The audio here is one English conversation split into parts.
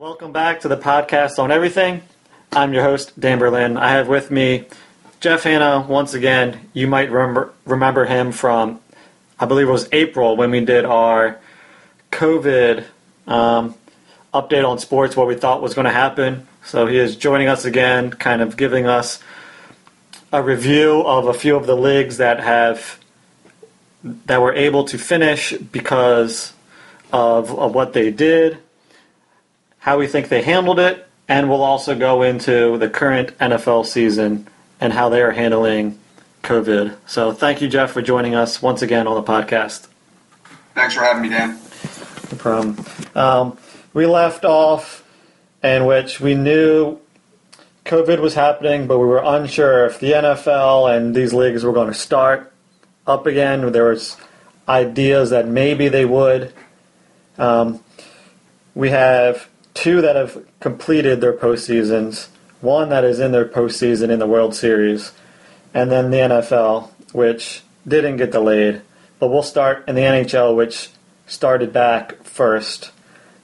Welcome back to the podcast on everything. I'm your host, Dan Berlin. I have with me Jeff Hanna once again. You might remember, remember him from, I believe it was April when we did our COVID um, update on sports, what we thought was going to happen. So he is joining us again, kind of giving us a review of a few of the leagues that have that were able to finish because of, of what they did, how we think they handled it, and we'll also go into the current NFL season and how they are handling COVID. So thank you, Jeff, for joining us once again on the podcast. Thanks for having me, Dan. No problem. Um, we left off in which we knew COVID was happening, but we were unsure if the NFL and these leagues were going to start up again. There was ideas that maybe they would. Um, we have two that have completed their postseasons, one that is in their postseason in the World Series, and then the NFL, which didn't get delayed. But we'll start in the NHL, which started back first.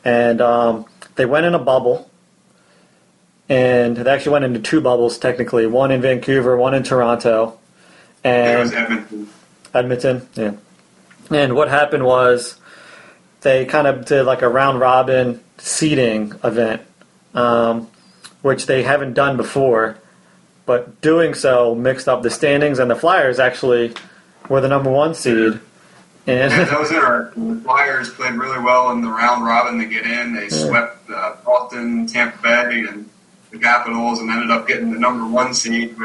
And um, they went in a bubble. And they actually went into two bubbles, technically one in Vancouver, one in Toronto. And Edmonton. Edmonton, yeah. And what happened was they kind of did like a round robin seeding event, um, which they haven't done before. But doing so mixed up the standings, and the Flyers actually were the number one seed. And Yeah, was interesting. The Flyers played really well in the round robin to get in. They swept uh, Boston, Tampa Bay, and the Capitals, and ended up getting the number one seed.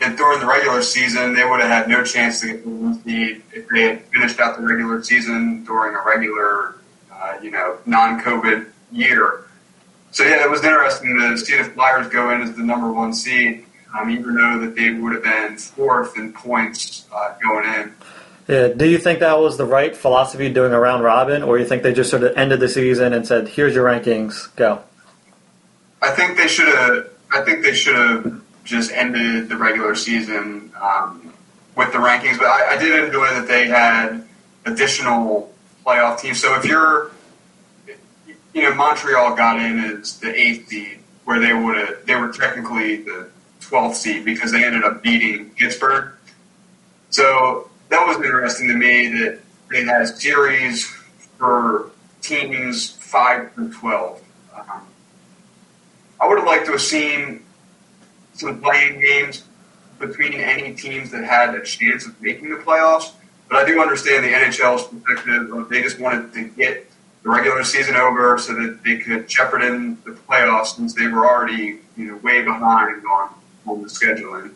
And during the regular season, they would have had no chance to get the one seed if they had finished out the regular season during a regular, uh, you know, non-COVID year. So yeah, it was interesting to see the Flyers go in as the number one seed, um, even though that they would have been fourth in points uh, going in. yeah, do you think that was the right philosophy doing a round robin, or you think they just sort of ended the season and said, "Here's your rankings, go"? I think they should have. I think they should have just ended the regular season um, with the rankings. But I, I did enjoy that they had additional playoff teams. So if you're, you know, Montreal got in as the eighth seed, where they would have. They were technically the twelfth seed because they ended up beating Pittsburgh. So that was interesting to me that they had series for teams five through twelve. Um, I would have liked to have seen some playing games between any teams that had a chance of making the playoffs. But I do understand the NHL's perspective. Of they just wanted to get the regular season over so that they could shepherd in the playoffs since they were already, you know, way behind on, on the scheduling.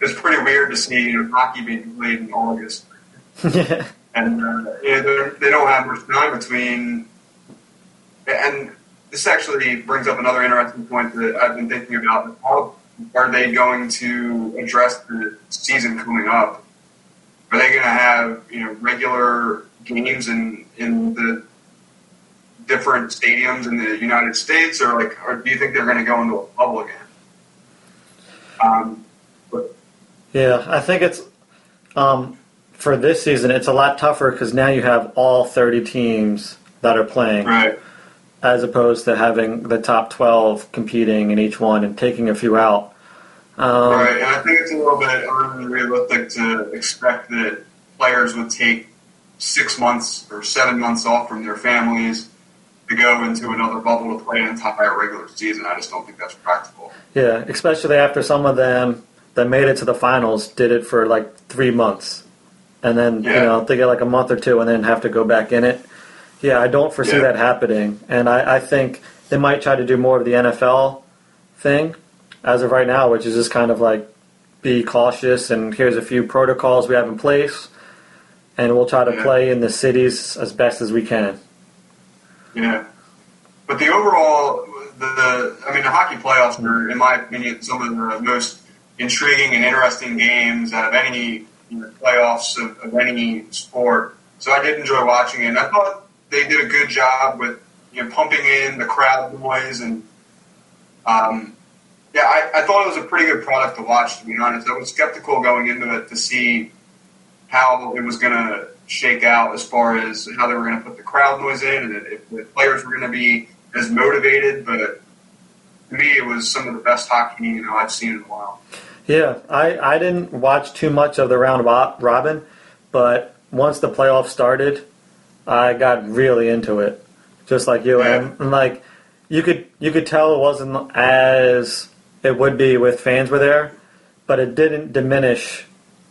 It's pretty weird to see you know, hockey being played in August and uh, you know, they don't have much time between. And this actually brings up another interesting point that I've been thinking about: how are they going to address the season coming up? Are they going to have you know regular games in in the different stadiums in the United States, or like, or do you think they're going to go into a bubble again? Um, but yeah. I think it's um, for this season. It's a lot tougher because now you have all 30 teams that are playing. right. As opposed to having the top 12 competing in each one and taking a few out. Um, Right, and I think it's a little bit unrealistic to expect that players would take six months or seven months off from their families to go into another bubble to play an entire regular season. I just don't think that's practical. Yeah, especially after some of them that made it to the finals did it for like three months. And then, you know, they get like a month or two and then have to go back in it. Yeah, I don't foresee Yeah. that happening. And I, I think they might try to do more of the NFL thing as of right now, which is just kind of like be cautious and here's a few protocols we have in place. And we'll try to Yeah. play in the cities as best as we can. Yeah. But the overall, the, the I mean, the hockey playoffs are, in my opinion, some of the most intriguing and interesting games out of any you know, playoffs of, of any sport. So I did enjoy watching it. And I thought they did a good job with you know pumping in the crowd noise and um, yeah, I, I thought it was a pretty good product to watch. To be honest, I was skeptical going into it to see how it was going to shake out as far as how they were going to put the crowd noise in and if the players were going to be as motivated. But to me, it was some of the best hockey you know I've seen in a while. Yeah, I, I didn't watch too much of the round robin, but once the playoffs started, I got really into it, just like you. Yeah. And, and like you could you could tell it wasn't as it would be with fans were there, but it didn't diminish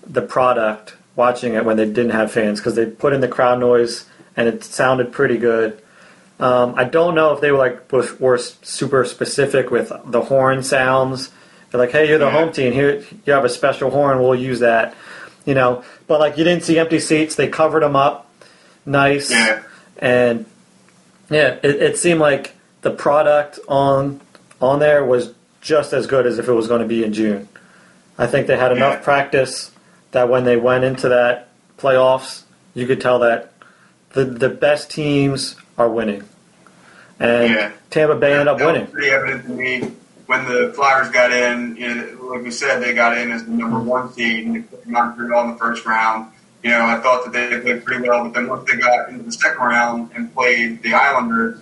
the product watching it when they didn't have fans because they put in the crowd noise and it sounded pretty good. Um, I don't know if they were like was, were super specific with the horn sounds. They're like, "Hey, you're the Yeah. home team. Here, you have a special horn. We'll use that." You know, but like you didn't see empty seats. They covered them up nice, Yeah. and yeah, it, it seemed like the product on on there was just as good as if it was going to be in June. I think they had enough Yeah. practice that when they went into that playoffs, you could tell that the the best teams are winning, and Yeah. Tampa Bay ended up winning. Pretty evident to me when the Flyers got in. You know, like we said, they got in as the number one seed and they put Montreal in the first round. You know, I thought that they played pretty well, but then once they got into the second round and played the Islanders,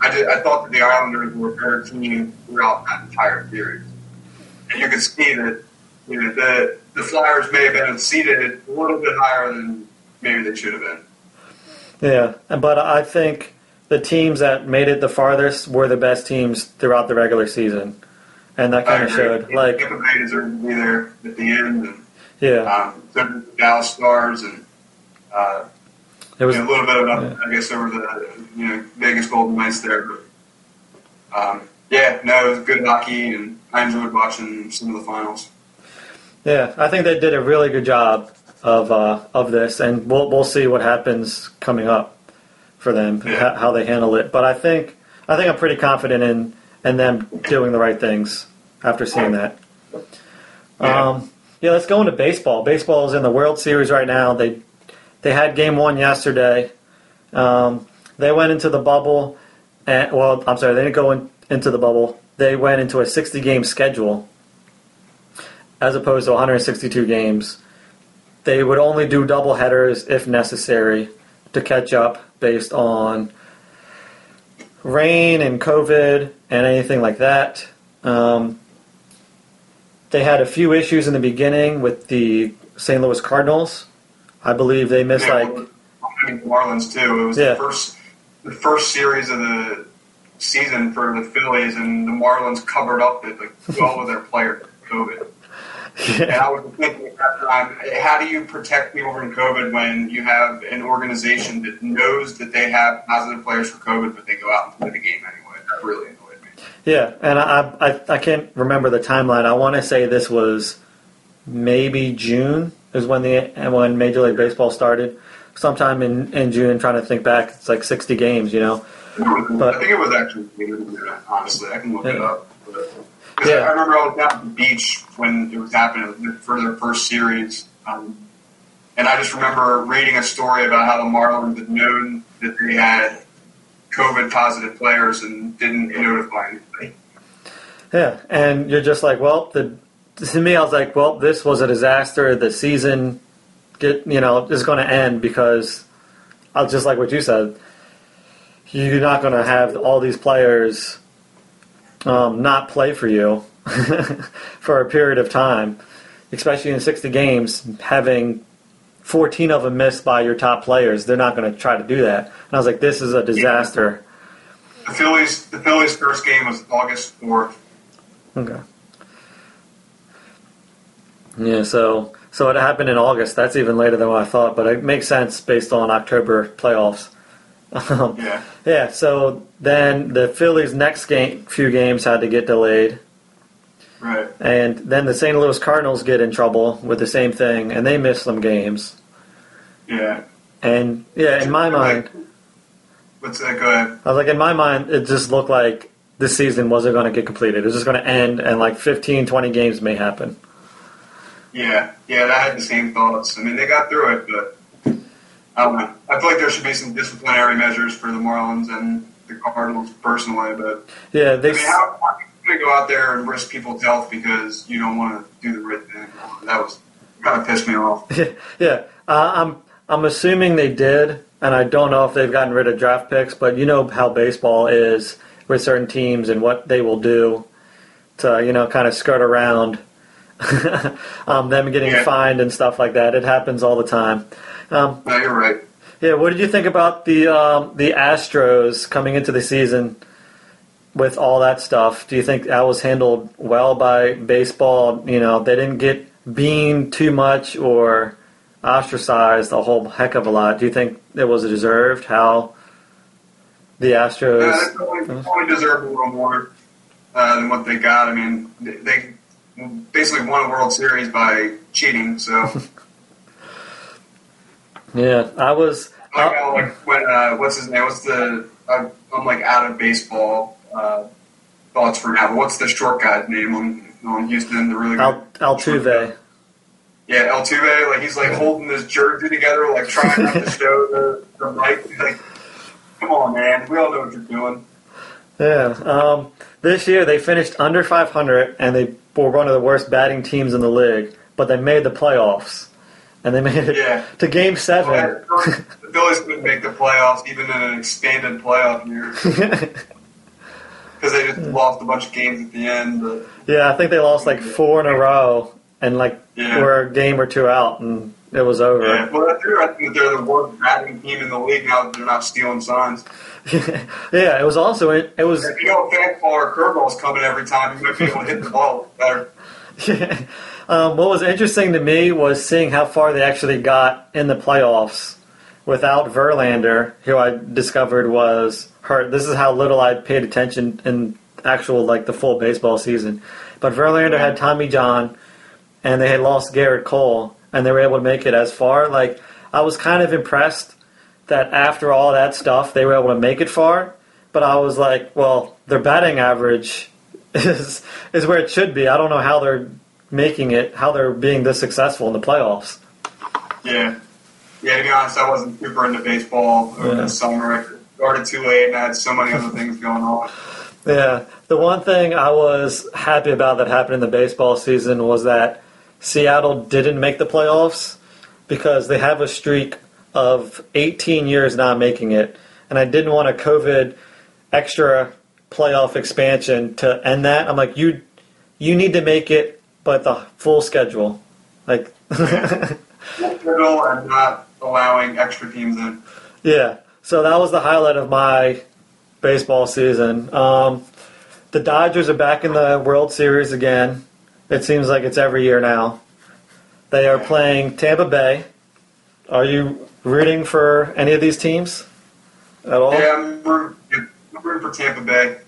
I did, I thought that the Islanders were a better team throughout that entire series. And you could see that you know the the Flyers may have been seeded a little bit higher than maybe they should have been. Yeah, but I think the teams that made it the farthest were the best teams throughout the regular season, and that kind I of agree. showed. Like, Tampa Bay deserved to be there at the end. And, yeah, um, the Dallas Stars and uh, it was. a little bit of up, I guess over the you know Vegas Golden Knights there, but um, yeah, no, it was good hockey, and I enjoyed watching some of the finals. Yeah, I think they did a really good job of uh, of this, and we'll we'll see what happens coming up for them, Yeah. how, how they handle it. But I think I think I'm pretty confident in in them doing the right things after seeing that. Yeah. Um, yeah, let's go into baseball. Baseball is in the World Series right now. They they had Game One yesterday. Um, they went into the bubble, and well, I'm sorry, they didn't go in, into the bubble. They went into a 60 game schedule as opposed to 162 games. They would only do double headers if necessary to catch up based on rain and COVID and anything like that. Um, they had a few issues in the beginning with the St. Louis Cardinals. I believe they missed Yeah, like I mean, the Marlins too. It was Yeah. the first the first series of the season for the Phillies, and the Marlins covered up with like twelve of their players with COVID. And I was thinking at that time, how do you protect people from COVID when you have an organization that knows that they have positive players for COVID, but they go out and play the game anyway? That really annoyed me. Yeah, and I, I I can't remember the timeline. I want to say this was maybe June is when the when Major League Baseball started. Sometime in, in June. Trying to think back, it's like sixty games, you know. But- I think it was actually later than that, honestly. I can look it up. But, Yeah. I remember I was down at the beach when it was happening for their first series. Um, and I just remember reading a story about how the Marlins had known that they had COVID positive players and didn't notify anybody. Yeah, and you're just like, well, the to me, I was like, well, this was a disaster. The season, get you know, is going to end because I was just like what you said. You're not going to have all these players um, not play for you for a period of time, especially in 60 games, having 14 of them missed by your top players. They're not going to try to do that. And I was like, this is a disaster. The Phillies, the Phillies' first game was August fourth. Okay. Yeah, so so it happened in August. That's even later than what I thought, but it makes sense based on October playoffs. Um, Yeah, yeah, so then the Phillies' next game, few games had to get delayed, right. and then the St. Louis Cardinals get in trouble with the same thing, and they miss some games. Yeah. And yeah, in my mind, What's that? Go ahead. I was like, in my mind, it just looked like this season wasn't going to get completed. It was just going to end, and like 15, 20 games may happen. Yeah, yeah, I had the same thoughts. I mean, they got through it, but I don't know. I feel like there should be some disciplinary measures for the Marlins and the Cardinals personally. But Yeah, I they. mean, how, how are you going to go out there and risk people's health because you don't want to do the right thing? That was kind of pissed me off. yeah, uh, I'm I'm assuming they did, and I don't know if they've gotten rid of draft picks, but you know how baseball is with certain teams and what they will do to, you know, kind of skirt around um, them getting Yeah. fined and stuff like that. It happens all the time. Um, No, you're right. yeah, what did you think about the um, the Astros coming into the season with all that stuff? Do you think that was handled well by baseball? You know, they didn't get beamed too much or ostracized a whole heck of a lot. Do you think it was deserved how the Astros? they probably, probably deserve a little more uh, than what they got. I mean, they, they basically won a World Series by cheating. So, Yeah, I was. like, uh, like when uh, what's his name? What's the? I, I'm like out of baseball uh, thoughts for now. But what's the short guy's name on on Houston? The really good Al, Altuve. Yeah, Altuve, like he's like holding his jersey together, like trying not to show the, the mic. Like, come on, man, we all know what you're doing. Yeah. Um, this year they finished under 500 and they were one of the worst batting teams in the league, but they made the playoffs. And they made it Yeah. to game seven. the Phillies couldn't make the playoffs even in an expanded playoff year because they just lost a bunch of games at the end. But yeah, I think they lost like four in a row and like Yeah. were a game or two out and it was over. yeah, well, that's true. I think that they're the worst batting team in the league now that they're not stealing signs. yeah, it was also it, it was If you know fastball or curveball's coming every time, you might be able to hit the ball better. um, what was interesting to me was seeing how far they actually got in the playoffs without Verlander, who I discovered was hurt. This is how little I paid attention in actual like the full baseball season. But Verlander had Tommy John, and they had lost Gerrit Cole, and they were able to make it as far. Like I was kind of impressed that after all that stuff, they were able to make it far. But I was like, well, their batting average is is where it should be. I don't know how they're making it, how they're being this successful in the playoffs. Yeah. Yeah, to be honest, I wasn't super into baseball over Yeah. the summer. I started too late and I had so many other things going on. Yeah, the one thing I was happy about that happened in the baseball season was that Seattle didn't make the playoffs because they have a streak of 18 years not making it, and I didn't want a COVID extra playoff expansion to end that. I'm like, you, you need to make it, but the full schedule, like. Middle and not allowing extra teams in. Yeah, so that was the highlight of my baseball season. Um, the Dodgers are back in the World Series again. It seems like it's every year now. They are playing Tampa Bay. Are you rooting for any of these teams at all? Yeah, I'm rooting, I'm rooting for Tampa Bay.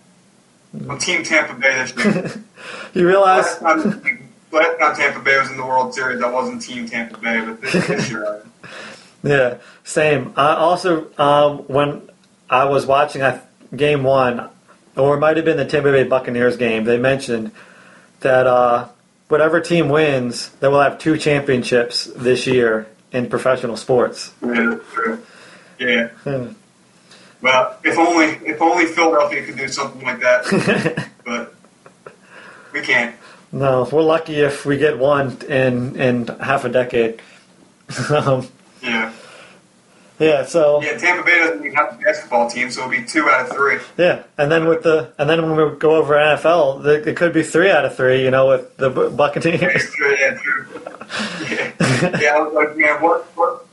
I'm Team Tampa Bay this year. You realize? last, time, last time Tampa Bay was in the World Series, I wasn't Team Tampa Bay, but this, this year I. Yeah, same. I also, um, when I was watching I, game one, or it might have been the Tampa Bay Buccaneers game, they mentioned that uh, whatever team wins, they will have two championships this year in professional sports. Yeah, true. Yeah. Hmm. Well, if only if only Philadelphia could do something like that, but we can't. no, we're lucky if we get one in in half a decade. um, Yeah. Yeah, so Yeah, Tampa Bay doesn't even have a basketball team, so it'll be two out of three. Yeah, and then with the and then when we go over NFL, the, it could be three out of three. You know, with the Bu- Buccaneers. Yeah, true. Yeah, yeah. I was like, man, what what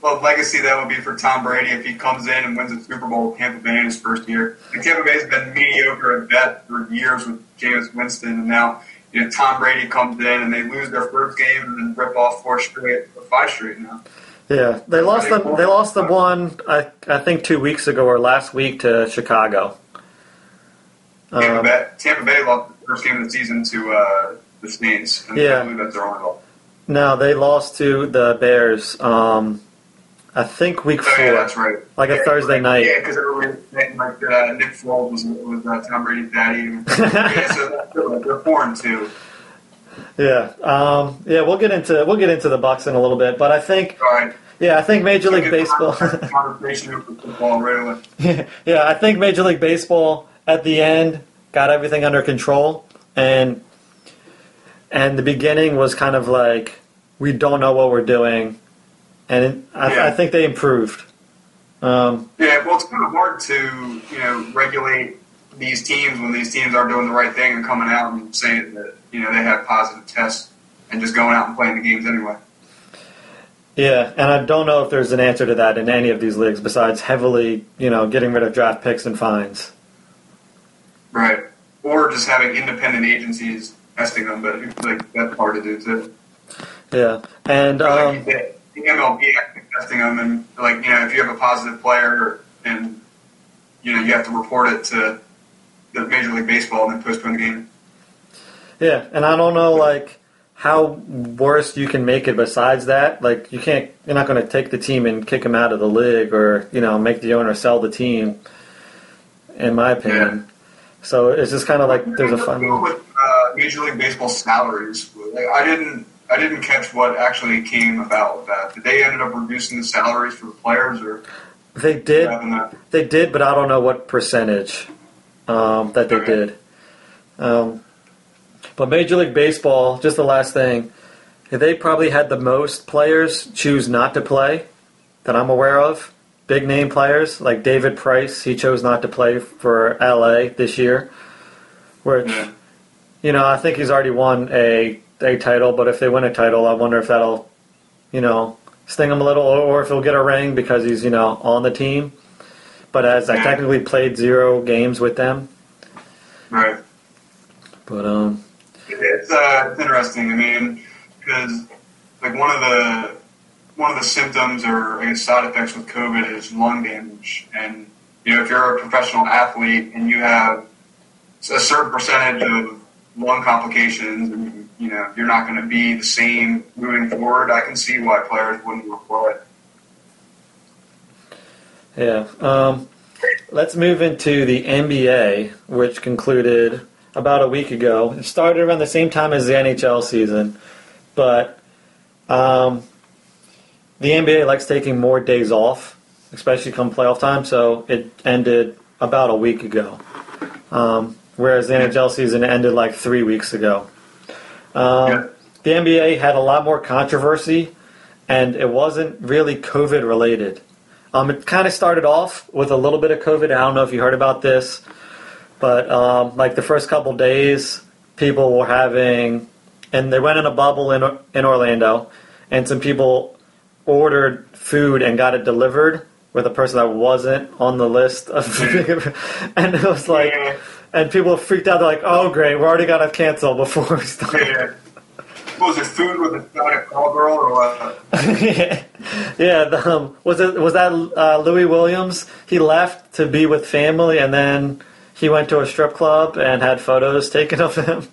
what legacy that would be for Tom Brady if he comes in and wins a Super Bowl with Tampa Bay in his first year. Like, Tampa Bay's been mediocre at best for years with Jameis Winston, and now you know Tom Brady comes in and they lose their first game and then rip off four straight or five straight now. Yeah, they lost the they lost the one I I think two weeks ago or last week to Chicago. Tampa Um, Bay, Tampa Bay lost the first game of the season to uh, the Saints, and Yeah. I believe that's their only loss. no, they lost to the Bears. Um, I think week Oh, four. yeah, that's right. Like a Thursday right. night. Yeah, because everybody was like uh, Nick Foles was, was uh, Tom Brady's daddy. yeah, so that's, good. they're foreign too. Yeah, um, yeah, we'll get into we'll get into the Bucks in a little bit, but I think right. yeah, I think Major League Baseball. Conversation over football right away. yeah, I think Major League Baseball at the end got everything under control, and and the beginning was kind of like we don't know what we're doing, and I, Yeah. I think they improved. Um, Yeah, well, it's kind of hard to you know regulate these teams when these teams are doing the right thing and coming out and saying that you know they have positive tests and just going out and playing the games anyway. yeah, and I don't know if there's an answer to that in any of these leagues besides heavily, you know, getting rid of draft picks and fines. Right. Or just having independent agencies testing them, but like that's hard to do too. Yeah, and like, um, the, the MLB testing them, and like you know, if you have a positive player, and you know, you have to report it to the Major League Baseball and then postpone the game. yeah, and I don't know like how worse you can make it besides that. Like you can't, you're not going to take the team and kick them out of the league, or you know, make the owner sell the team. In my opinion, so it's just kind of like there's a fun. with uh, Major League Baseball salaries. Like, I didn't, I didn't catch what actually came about with that. Did they ended up reducing the salaries for the players, or They did, they did, but I don't know what percentage um, that they Okay. did. Um, but Major League Baseball, just the last thing, they probably had the most players choose not to play that I'm aware of. Big name players like David Price, he chose not to play for LA this year. Which, Yeah. you know, I think he's already won a a title, but if they win a title, I wonder if that'll, you know, sting him a little, or if he'll get a ring because he's you know on the team. But as I technically played zero games with them, Right. but um, It's uh, it's interesting. I mean, because like one of the one of the symptoms or I guess side effects with COVID is lung damage, and you know if you're a professional athlete and you have a certain percentage of lung complications, and you know you're not going to be the same moving forward. I can see why players wouldn't report it. Yeah. Um, let's move into the NBA, which concluded about a week ago. It started around the same time as the NHL season, but um, the NBA likes taking more days off, especially come playoff time. So it ended about a week ago, um, whereas the NHL season ended like three weeks ago. Um, Yeah. The NBA had a lot more controversy, and it wasn't really COVID related. Um, it kind of started off with a little bit of COVID. I don't know if you heard about this, but um, like the first couple days, people were having, and they went in a bubble in in Orlando, and some people ordered food and got it delivered with a person that wasn't on the list of, and it was like, and people freaked out. They're like, "Oh, great, we're already got to cancel before we start." Was it food with a shot call girl or what? yeah, the, um, was it was that uh, Louis Williams? He left to be with family, and then he went to a strip club and had photos taken of him.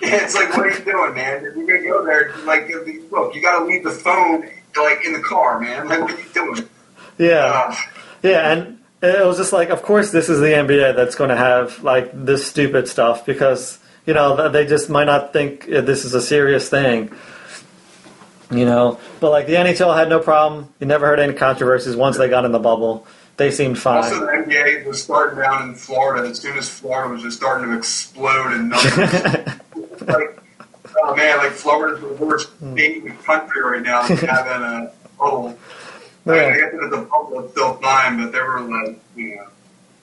Yeah, it's like, what are you doing, man? If you're gonna go there, like, look, you gotta leave the phone like in the car, man. Like, what are you doing? Yeah, Uh, yeah, and it was just like, of course, this is the NBA that's going to have like this stupid stuff because you know they just might not think uh, this is a serious thing. You know, but like the NHL had no problem. You never heard any controversies once they got in the bubble. They seemed fine. also, the NBA was starting down in Florida as soon as Florida was just starting to explode in numbers. like, oh man, like Florida's the worst state in the country right now. Having a bubble. I, mean, I guess it was a bubble, it's still fine, but there were like, you know,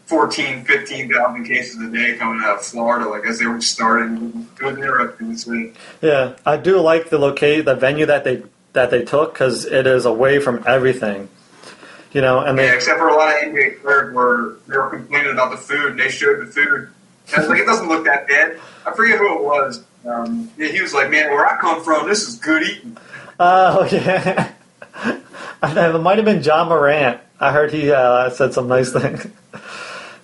14, 15,000 cases a day coming out of Florida, like as they were starting. It was interesting to see. Yeah, I do like the locate the venue that they that they took because it is away from everything. You know, and Yeah, they except for a lot of NBA players were they were complaining about the food, and they showed the food. I was like, it doesn't look that bad. I forget who it was. Um, yeah, he was like, man, where I come from, this is good eating. oh yeah, it might have been Ja Morant. I heard he uh, said some nice things.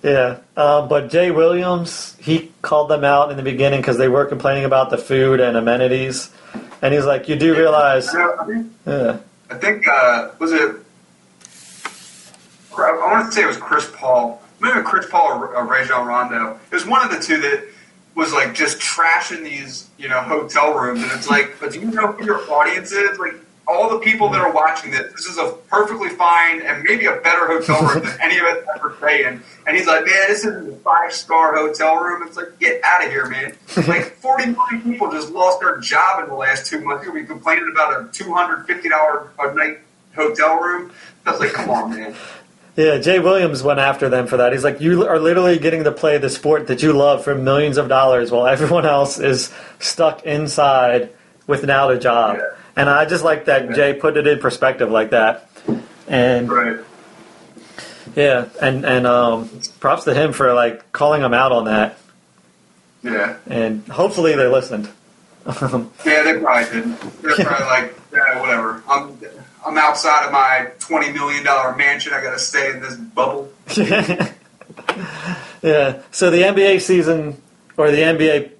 yeah, um, but Jay Williams he called them out in the beginning because they were complaining about the food and amenities, and he's like, "You do realize, I, I think, yeah, I think uh, was it? I want to say it was Chris Paul. Maybe Chris Paul or, or Rajon Rondo. It was one of the two that was like just trashing these, you know, hotel rooms. And it's like, but do you know who your audience is? Like all the people that are watching this, this is a perfectly fine and maybe a better hotel room than any of us ever praying, and he's like, "Man, this is a five star hotel room." It's like, get out of here, man! like forty million people just lost their job in the last two months. Be complaining about a two hundred fifty dollar a night hotel room. That's like, come on, man. Yeah, Jay Williams went after them for that. He's like, you are literally getting to play the sport that you love for millions of dollars while everyone else is stuck inside without a job. Yeah. And I just like that Yeah. Jay put it in perspective like that. And Right. yeah, and and um, props to him for like calling him out on that. Yeah. And hopefully they listened. Yeah, they probably didn't. They're probably like, yeah, whatever. I'm I'm outside of my twenty million dollar mansion. I got to stay in this bubble. yeah. So the NBA season, or the NBA,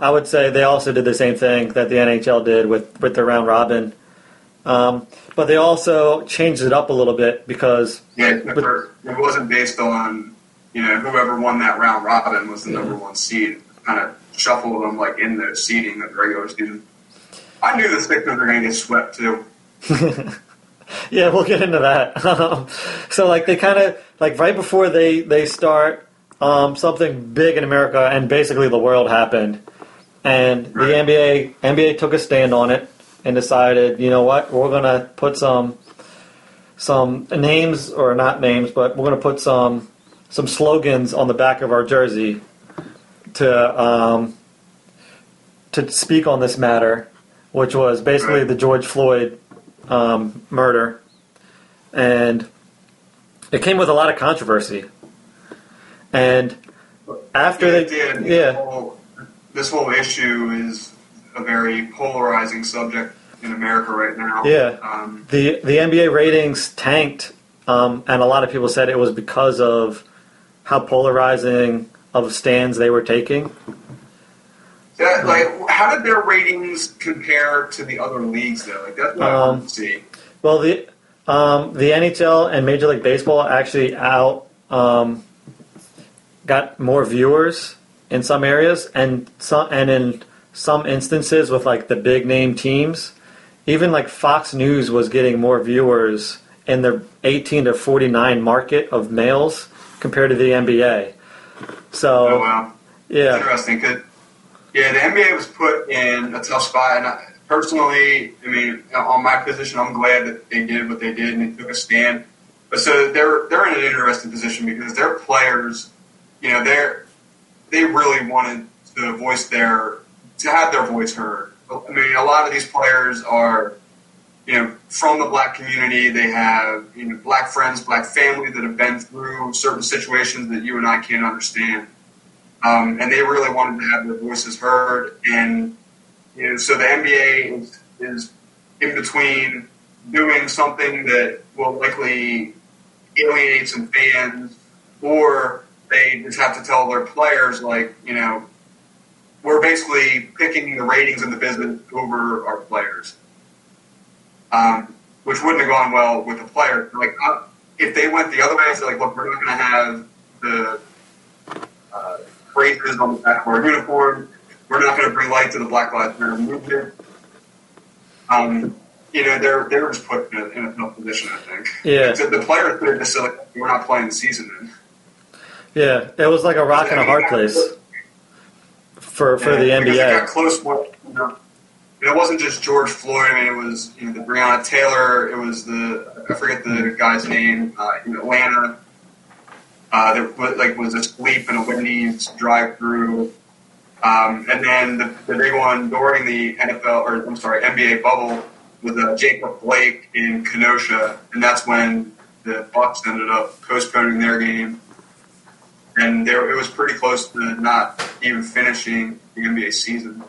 I would say they also did the same thing that the NHL did with with the round robin, um, but they also changed it up a little bit because Yeah, it But- wasn't based on you know whoever won that round robin was the number one seed. Kind of shuffled them like in the seeding of the regular season. I knew the Sixers were going to get swept too. yeah, we'll get into that. Um, so like they kind of like right before they they start um, something big in America and basically the world happened, and the Right. NBA NBA took a stand on it and decided, you know what, we're gonna put some some names or not names, but we're gonna put some some slogans on the back of our jersey to um, to speak on this matter, which was basically Right. the George Floyd um, murder, and it came with a lot of controversy. And after Yeah, they, did. Yeah, this whole issue is a very polarizing subject in America right now. Yeah. Um, the the NBA ratings tanked, um, and a lot of people said it was because of how polarizing of stands they were taking. that, like, how did their ratings compare to the other leagues though? Like that's what I want Um, to see. Well, the um, the NHL and Major League Baseball actually out um, got more viewers in some areas, and some and in some instances with like the big name teams, even like Fox News was getting more viewers in the 18 to 49 market of males compared to the NBA. So Oh wow. yeah, Interesting. 'cause, yeah, the NBA was put in a tough spot, and I, personally, I mean, on my position, I'm glad that they did what they did and they took a stand. But so they're they're in an interesting position because their players, you know, they're they really wanted to voice their to have their voice heard. I mean, a lot of these players are, you know, from the black community. They have you know black friends, black family that have been through certain situations that you and I can't understand um, and they really wanted to have their voices heard. And you know, so the NBA is, is in between doing something that will likely alienate some fans, or they just have to tell their players, like you know, we're basically picking the ratings in the business over our players, um, which wouldn't have gone well with the players. Like uh, if they went the other way, so like, look, we're not going to have the uh, phrases on the back of our uniform. We're not going to bring light to the Black Lives Matter movement. Um, you know, they're they were just put in a, in a tough position. I think. Yeah. So the players have just like, "We're not playing the season." Then. Yeah, it was like a rock and a hard place for for the Yeah, because It got NBA. close. What you know, it wasn't just George Floyd. I mean, it was you know the Breonna Taylor. It was the I forget the guy's name uh, in Atlanta. Uh, that was, like was asleep in a Wendy's drive-through, um, and then the, the big one during the NFL or I'm sorry NBA bubble was uh, Jacob Blake in Kenosha, and that's when the Bucks ended up postponing their game, and there it was pretty close to not even finishing the NBA season.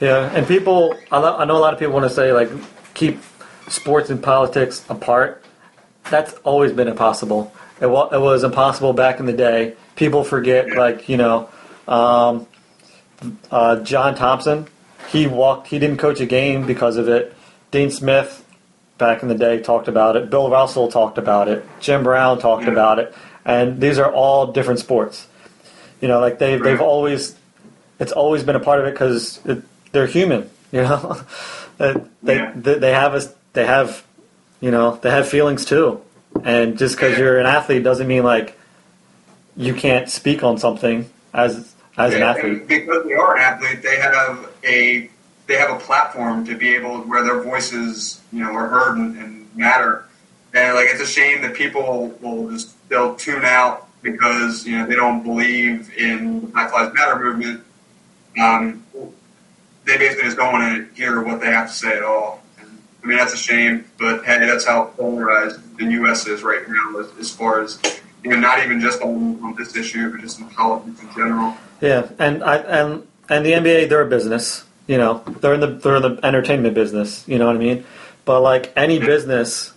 Yeah, and people, I lo- I know a lot of people want to say like keep sports and politics apart. That's always been impossible. It was impossible back in the day. People forget, Yeah. like you know, um, uh, John Thompson. He walked. He didn't coach a game because of it. Dean Smith, back in the day, talked about it. Bill Russell talked about it. Jim Brown talked Yeah. about it. And these are all different sports. You know, like they've they've always it's always been a part of it because they're human. You know, they, Yeah. they they have us they have you know they have feelings too, And just because you're an athlete doesn't mean like you can't speak on something as as an athlete. because they are an athlete, they have a they have a platform to be able where their voices, you know, are heard and, and matter. And like, it's a shame that people will just they'll tune out because you know they don't believe in the Black Lives Matter movement. Um, they basically just don't want to hear what they have to say at all. I mean, that's a shame, but hey, that's how polarized the U.S. is right now, as, as far as you know, not even just on, on this issue, but just in politics in general. Yeah, and I and and the NBA they're a business. You know, they're in the they're in the entertainment business. You know what I mean? But like any business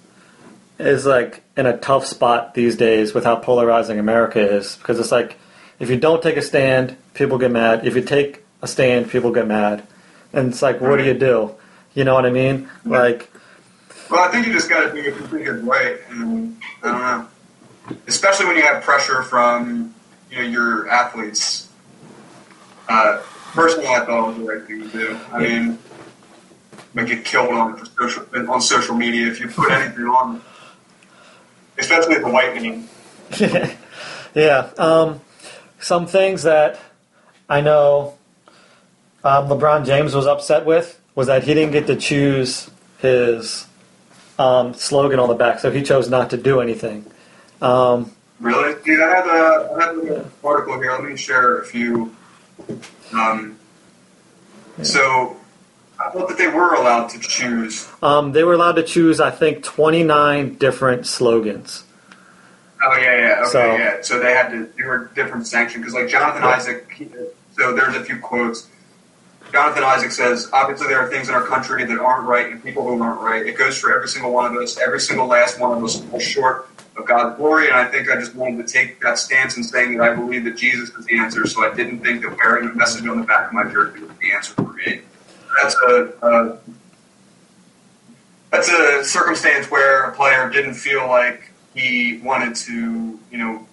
is like in a tough spot these days with how polarizing America is because it's like if you don't take a stand, people get mad. If you take a stand, people get mad, and it's like, what do you do? You know what I mean? Like, Well, I think you just got to do it completely right, and I don't know, especially when you have pressure from you know your athletes. Uh, personally, I thought it was the right thing to do. I mean, like get killed on social on social media if you put anything on, especially the white meme. yeah. Um, some things that I know um, LeBron James was upset with was that he didn't get to choose his um, slogan on the back, so he chose not to do anything. Um, Really, dude, I have a I have an article here. Let me share a few. Um, so. I thought that they were allowed to choose um, they were allowed to choose, I think, 29 different slogans. Oh yeah, yeah, okay, So- yeah. So they had to. There were different sanctions because, like Jonathan Isaac. He, so there's a few quotes. Jonathan Isaac says, "Obviously, there are things in our country that aren't right, and people who aren't right. It goes for every single one of us. Every single last one of us falls short of God's glory. And I think I just wanted to take that stance in saying that I believe that Jesus is the answer. So I didn't think that wearing a message on the back of my jersey was the answer for me. That's a, a that's a circumstance where a player didn't feel like he wanted to, you know,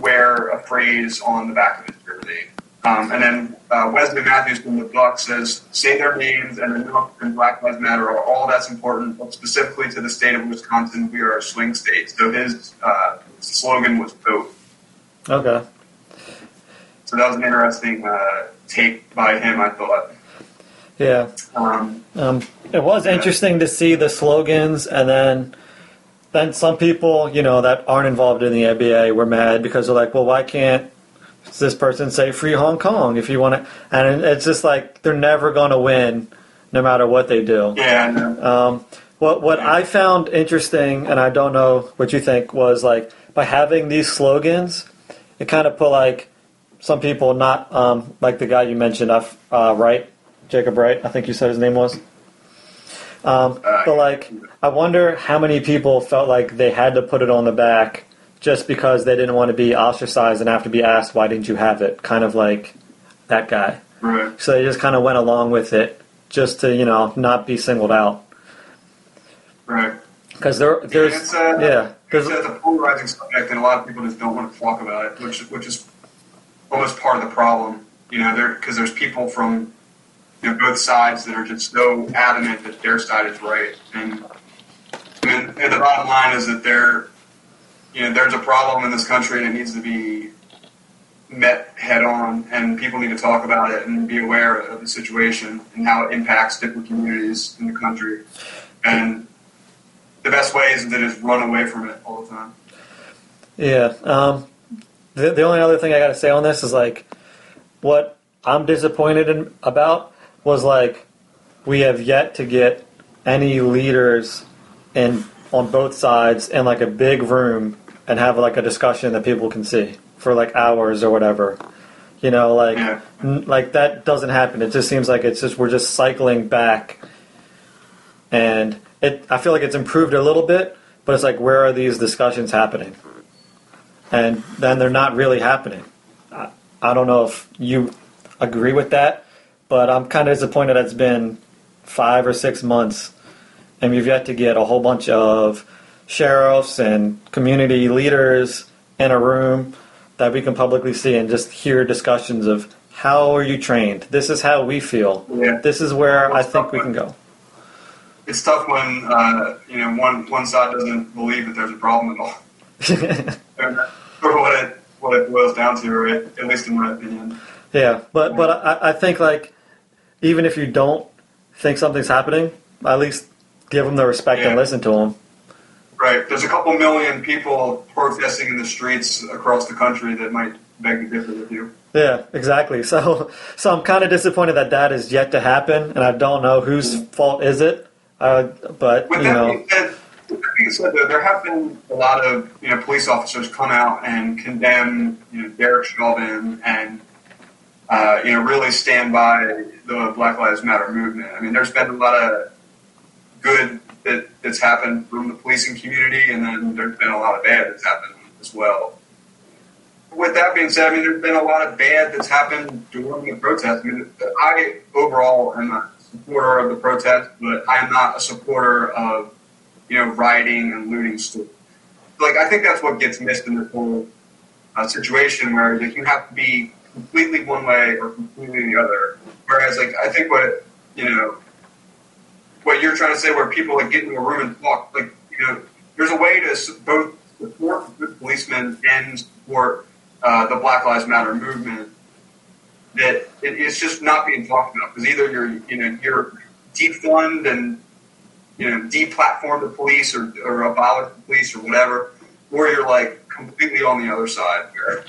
wear a phrase on the back of his jersey. Um, and then uh, Wesley Matthews from the Bucks says, "Say their names and enough and Black Lives Matter are all that's important, but specifically to the state of Wisconsin, we are a swing state." So his uh, slogan was "Vote." Okay. So that was an interesting uh, take by him, I thought. Yeah. Um, Um, it was interesting to see the slogans, and then then some people, you know, that aren't involved in the NBA were mad because they're like, well, why can't this person say free Hong Kong if you want to? And it's just like they're never going to win, no matter what they do. yeah, no. Um, what what I found interesting, and I don't know what you think, was like by having these slogans, it kind of put like some people not um, like the guy you mentioned, uh, uh, Wright, Jacob Wright, I think you said his name was. Um, but like, I wonder how many people felt like they had to put it on the back just because they didn't want to be ostracized and have to be asked why didn't you have it, kind of like that guy. right. So they just kind of went along with it just to you know not be singled out. Right. Because there, there's, it's, uh, yeah, It's a polarizing subject, and a lot of people just don't want to talk about it, which which is almost part of the problem. You know, there because there's people from you know both sides that are just so adamant that their side is right, and I mean, the bottom line is that there, you know, there's a problem in this country and it needs to be met head on, and people need to talk about it and be aware of the situation and how it impacts different communities in the country, and the best way is to just run away from it all the time. yeah. Um, the, the only other thing I got to say on this is like, what I'm disappointed in, about was like, we have yet to get any leaders in on both sides in like a big room and have like a discussion that people can see for like hours or whatever. You know, like Yeah. n- like that doesn't happen. It just seems like it's just we're just cycling back, and it. I feel like it's improved a little bit, but it's like where are these discussions happening? And then they're not really happening. I, I don't know if you agree with that, but I'm kind of disappointed. that It's been five or six months, and we've yet to get a whole bunch of sheriffs and community leaders in a room that we can publicly see and just hear discussions of how are you trained? This is how we feel. Yeah. This is where I think we can go. it's tough when uh, you know one one side doesn't believe that there's a problem at all. what it what it boils down to, right? At least in my opinion. Yeah, but but I, I think like even if you don't think something's happening, at least give them the respect Yeah. and listen to them. Right. There's a couple million people protesting in the streets across the country that might beg to differ with you. Yeah, exactly. So so I'm kind of disappointed that that is yet to happen, and I don't know whose fault is it. Uh, but With you that know, being said, with that being said, though, there have been a lot of you know police officers come out and condemn you know Derek Chauvin and uh, you know really stand by the Black Lives Matter movement. I mean, there's been a lot of good that, that's happened from the policing community, and then there's been a lot of bad that's happened as well. With that being said, I mean, there's been a lot of bad that's happened during the protest. I mean, I overall am a supporter of the protest, but I am not a supporter of you know rioting and looting stores. Like, I think that's what gets missed in this whole uh, situation where like, you have to be completely one way or completely the other. Whereas, like, I think what you know what you're trying to say, where people like get into a room and talk, like you know, there's a way to both support the policemen and support uh, the Black Lives Matter movement. That it, it's just not being talked about because either you're you know you're defund and you know deplatform the police or, or abolish the police or whatever, or you're like completely on the other side where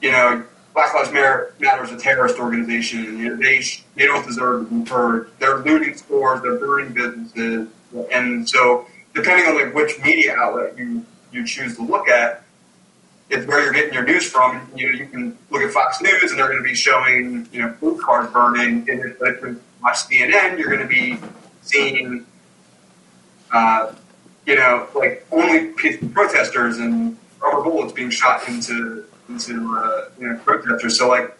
you know Black Lives Matter, is a terrorist organization. And, you know, they they don't deserve to be heard. They're looting stores. They're burning businesses. And so, depending on like which media outlet you you choose to look at, it's where you're getting your news from. You know, you can look at Fox News, and they're going to be showing you know food cars burning. And if you watch CNN, you're going to be seeing. Uh, you know, like only protesters and rubber bullets being shot into into uh, you know protesters. So like,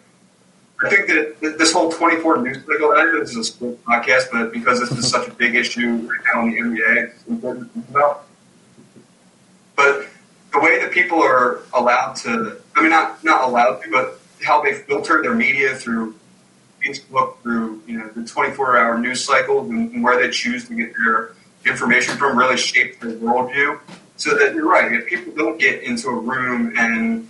I think that this whole 24 news cycle. I know this is a sports podcast, but because this is such a big issue right now in the NBA, it's important to think about. But the way that people are allowed to, I mean, not not allowed to, but how they filter their media through Facebook, through you know the 24 hour news cycle, and where they choose to get their information from, really shapes their worldview. So that you're right. If people don't get into a room and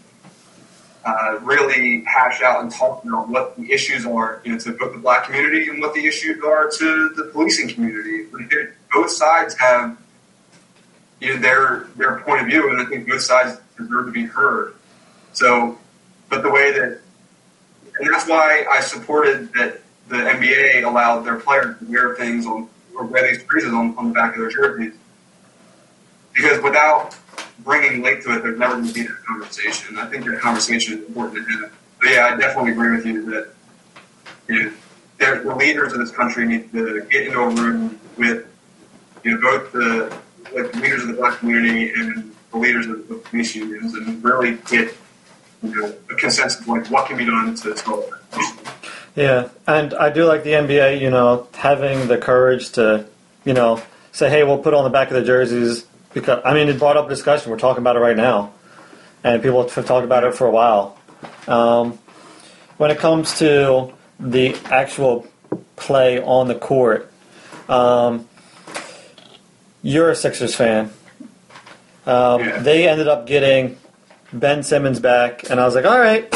uh, really hash out and talk about what the issues are, you know, to both the black community and what the issues are to the policing community. Both sides have, you know, their their point of view, and I think both sides deserve to be heard. So, but the way that, and that's why I supported that the NBA allowed their players to wear things on or wear these creases on, on the back of their jerseys, because without bringing light to it, there's never going to be that conversation. I think that conversation is important to have. But yeah, I definitely agree with you that you know, the leaders of this country need to get into a room with you know both the like leaders of the black community and the leaders of the police unions, and really get you know a consensus of like what can be done to solve that. Yeah, and I do like the NBA, you know, having the courage to, you know, say, hey, we'll put on the back of the jerseys because I mean, it brought up discussion. We're talking about it right now, and people have talked about it for a while. Um, when it comes to the actual play on the court, um, you're a Sixers fan. Um, Yeah. They ended up getting Ben Simmons back, and I was like, all right,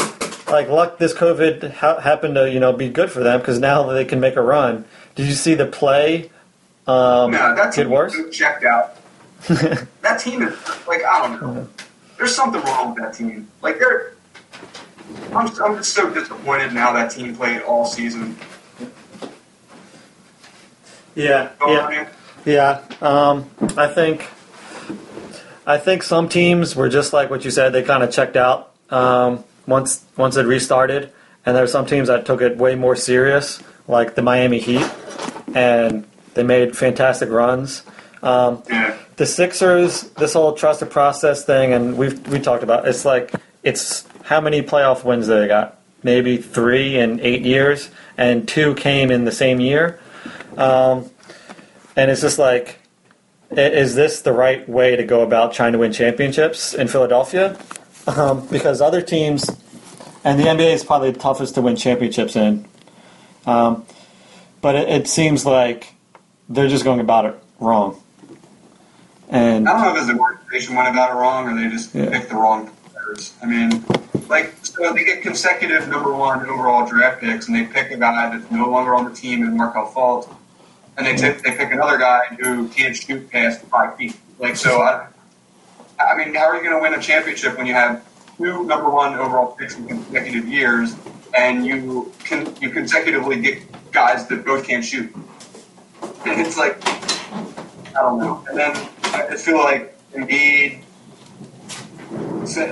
like luck this COVID ha- happened to you know be good for them because now they can make a run. Did you see the play um, No, that get worse? checked out. that team is like I don't know. There's something wrong with that team. Like they're. I'm, I'm just so disappointed in how that team played all season. Yeah, yeah. Yeah, um, I think I think some teams were just like what you said. They kind of checked out um, once once it restarted, and there were some teams that took it way more serious, like the Miami Heat, and they made fantastic runs. Um, Yeah. The Sixers, this whole trusted process thing, and we've we talked about. It's like it's how many playoff wins they got? Maybe three in eight years, and two came in the same year. Um, and it's just like, is this the right way to go about trying to win championships in Philadelphia? Um, because other teams, and the NBA is probably the toughest to win championships in. Um, but it, it seems like they're just going about it wrong. And I don't know if it's the organization went about it wrong or they just Yeah. picked the wrong players. I mean, like, so they get consecutive number one overall draft picks, and they pick a guy that's no longer on the team in Markelle Fultz, and they, t- they pick another guy who can't shoot past five feet. Like, so I, I mean, how are you going to win a championship when you have two number one overall picks in consecutive years, and you can you consecutively get guys that both can't shoot? And it's like, I don't know. And then I just feel like Embiid,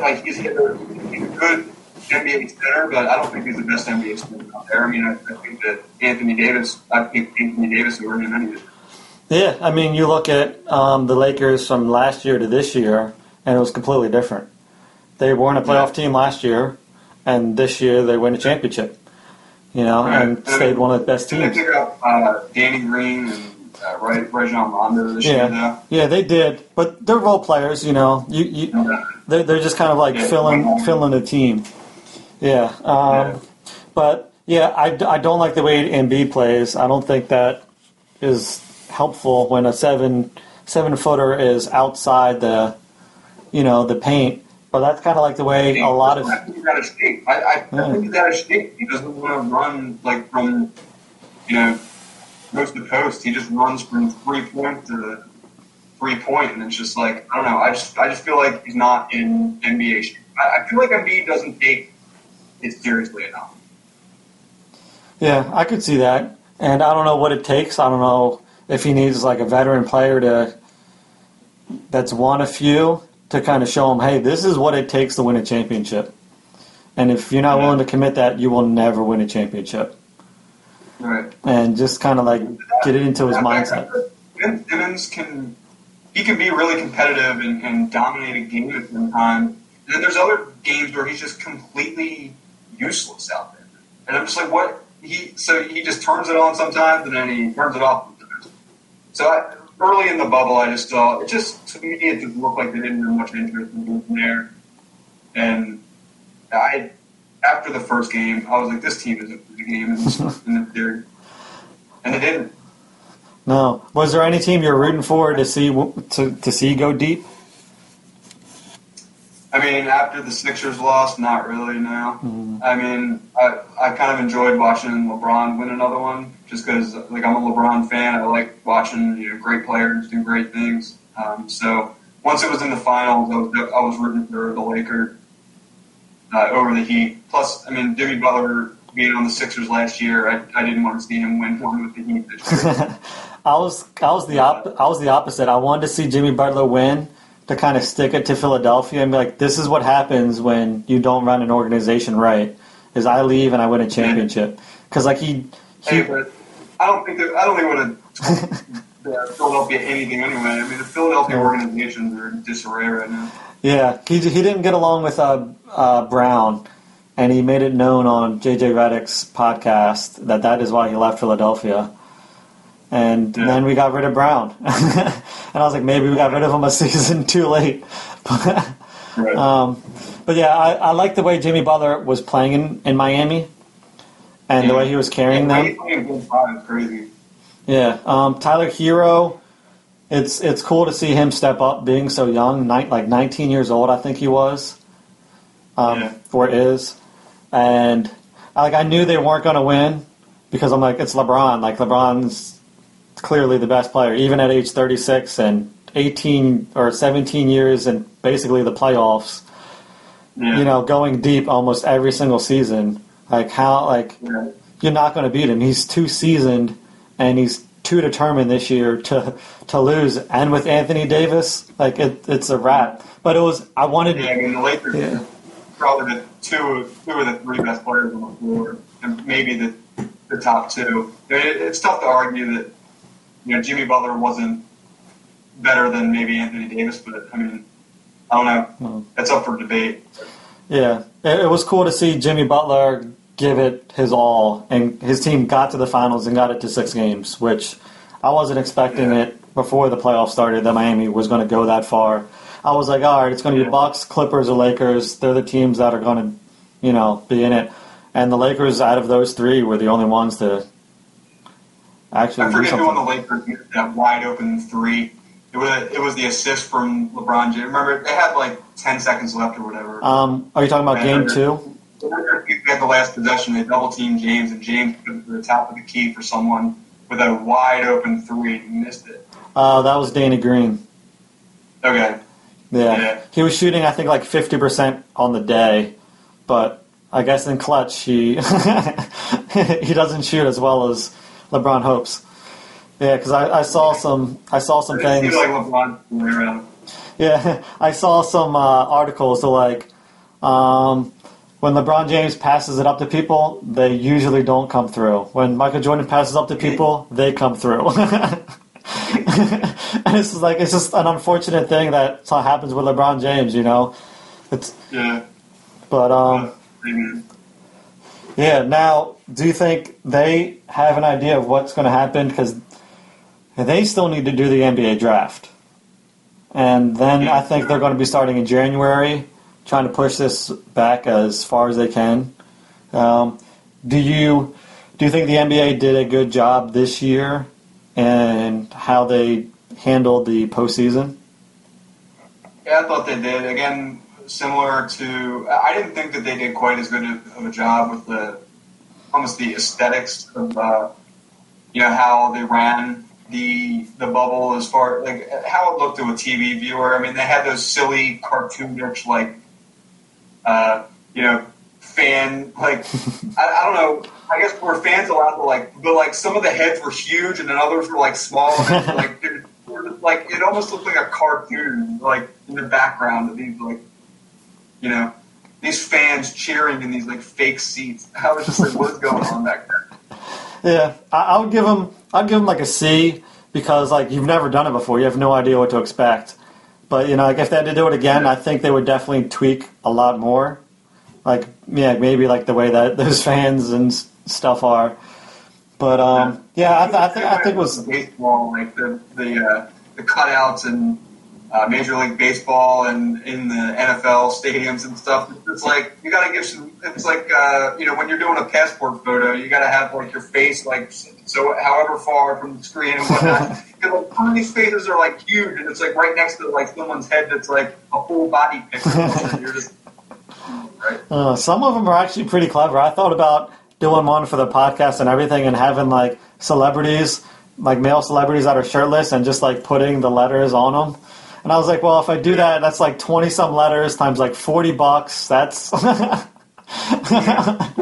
like he's, he's a good NBA center, but I don't think he's the best NBA center out there. I mean, I, I think that Anthony Davis, I think Anthony Davis over him anyway. yeah, I mean, you look at um, the Lakers from last year to this year, and it was completely different. They weren't a playoff team last year, and this year they win a championship. You know, and stayed one of the best teams. they pick up uh, Danny Green and uh, Ray- Rajon Rondo this year, Yeah, yeah, they did, but they're role players. You know, you, you though? they're, they're just kind of like Yeah. filling filling the team. Yeah, um, Yeah. but yeah, I, I don't like the way Embiid plays. I don't think that is helpful when a seven seven footer is outside the you know the paint. But that's kind of like the way a lot of I think he's out of shape. I, I, I think he's out of shape. He doesn't want to run like from, you know, coast to coast. He just runs from three point to three point, and it's just like I don't know. I just I just feel like he's not in NBA shape. I, I feel like Embiid doesn't take it seriously enough. Yeah, I could see that. And I don't know what it takes. I don't know if he needs like a veteran player to that's won a few to kind of show him, hey, this is what it takes to win a championship. And if you're not Yeah. willing to commit that, you will never win a championship. Right. And just kind of like get it into his mindset. Ben Simmons can he can be really competitive and, and dominate a game at one time. And then there's other games where he's just completely useless out there. And I'm just like, what? He so he just turns it on sometimes and then he turns it off. So I, early in the bubble, I just saw it just to me it just looked like they didn't have much interest in going there. And I after the first game, I was like, this team isn't for the game in the, in the third. And they didn't. No. Was there any team you're rooting for to see to, to see go deep? I mean, after the Sixers lost, not really. Now, I mean, I I kind of enjoyed watching LeBron win another one, just because like I'm a LeBron fan. I like watching you know great players do great things. Um, so once it was in the finals, I was I was rooting for the Lakers uh, over the Heat. Plus, I mean, Jimmy Butler being on the Sixers last year, I, I didn't want to see him win one with the Heat this year. I was I was the op- I was the opposite. I wanted to see Jimmy Butler win to kind of stick it to Philadelphia and be like, this is what happens when you don't run an organization right. Is I leave and I win a championship because like he, he but I don't think that, I don't think would have Philadelphia anything anyway. I mean, the Philadelphia organizations are in disarray right now. Yeah he he didn't get along with uh, uh, Brown. And he made it known on JJ Redick's podcast that that is why he left Philadelphia. And Yeah. then we got rid of Brown. and I was like, maybe we got rid of him a season too late. Right. Um, but yeah, I, I like the way Jimmy Butler was playing in, in Miami, and the way he was carrying yeah, them. Playing Game Five is crazy. Yeah, um, Tyler Herro, it's it's cool to see him step up, being so young, ni- like 19 years old, I think he was, um, Yeah. or is, and like I knew they weren't going to win because I'm like it's LeBron, like LeBron's clearly the best player, even at age 36 and 18 or 17 years and basically the playoffs. Yeah. you know, going deep almost every single season. Like how, like Yeah. you're not going to beat him. He's too seasoned, and he's too determined this year to to lose. And with Anthony Davis, like it, it's a wrap. But it was I wanted. Yeah, I mean the Lakers Yeah. probably the two two of the three best players on the floor, and maybe the the top two. It, it's tough to argue that you know Jimmy Butler wasn't better than maybe Anthony Davis, but I mean I don't know. No. That's up for debate. Yeah, it, it was cool to see Jimmy Butler give it his all, and his team got to the finals and got it to six games, which I wasn't expecting Yeah. it before the playoffs started that Miami was going to go that far. I was like, all right, it's going to be. Bucks, Clippers, or Lakers. They're the teams that are going to, you know, be in it. And the Lakers, out of those three, were the only ones to actually I do forget who on the. Lakers that wide open three. It was it was the assist from LeBron James. Remember, they had like ten seconds left or whatever. Um, are you talking about game two? They had the last possession. They double teamed James, and James put it to the top of the key for someone with a wide open three. and Missed it. Uh, that was Danny Green. Okay. Yeah. Yeah. He was shooting, I think, like 50% on the day, but I guess in clutch, he he doesn't shoot as well as LeBron hopes. Yeah, because I, I saw some I saw some things. like LeBron. Yeah, I saw some uh, articles that like um, when LeBron James passes it up to people, they usually don't come through. When Michael Jordan passes up to people, they come through. and it's just like it's just an unfortunate thing that happens with LeBron James, you know. It's Yeah. but um, Amen. yeah. Now, do you think they have an idea of what's going to happen? Because they still need to do the NBA draft, and then I think they're going to be starting in January, trying to push this back as far as they can. Um, do you do you think the NBA did a good job this year and how they handled the postseason? Yeah, I thought they did. Again, similar to, I didn't think that they did quite as good of a job with the, almost the aesthetics of, uh, you know, how they ran the the bubble as far like how it looked to a TV viewer. I mean, they had those silly cartoonish like, uh, you know, fan like I, I don't know. I guess we're fans a lot, but like, but like some of the heads were huge and then others were like small. And like, were, like it almost looked like a cartoon, like in the background of these like, you know, these fans cheering in these like fake seats. I was just like, what's going on back there? Yeah, I, I would give them. I'd give them like a C because like you've never done it before. You have no idea what to expect. But you know, like if they had to do it again, I think they would definitely tweak a lot more. Like yeah, maybe like the way that those fans and stuff are. But um, yeah, I, th- I think I think it was baseball, like the the uh, the cutouts and uh, Major League Baseball and in the NFL stadiums and stuff. It's like you got to give some. It's like uh, you know when you're doing a passport photo, you got to have like your face like so however far from the screen and whatnot. Because like, some of these faces are like huge, and it's like right next to like someone's head that's like a full body picture. and you're just right. uh, some of them are actually pretty clever. I thought about doing one for the podcast and everything, and having like celebrities, like male celebrities that are shirtless, and just like putting the letters on them. And I was like, well, if I do that, that's like twenty some letters times like forty bucks. That's Come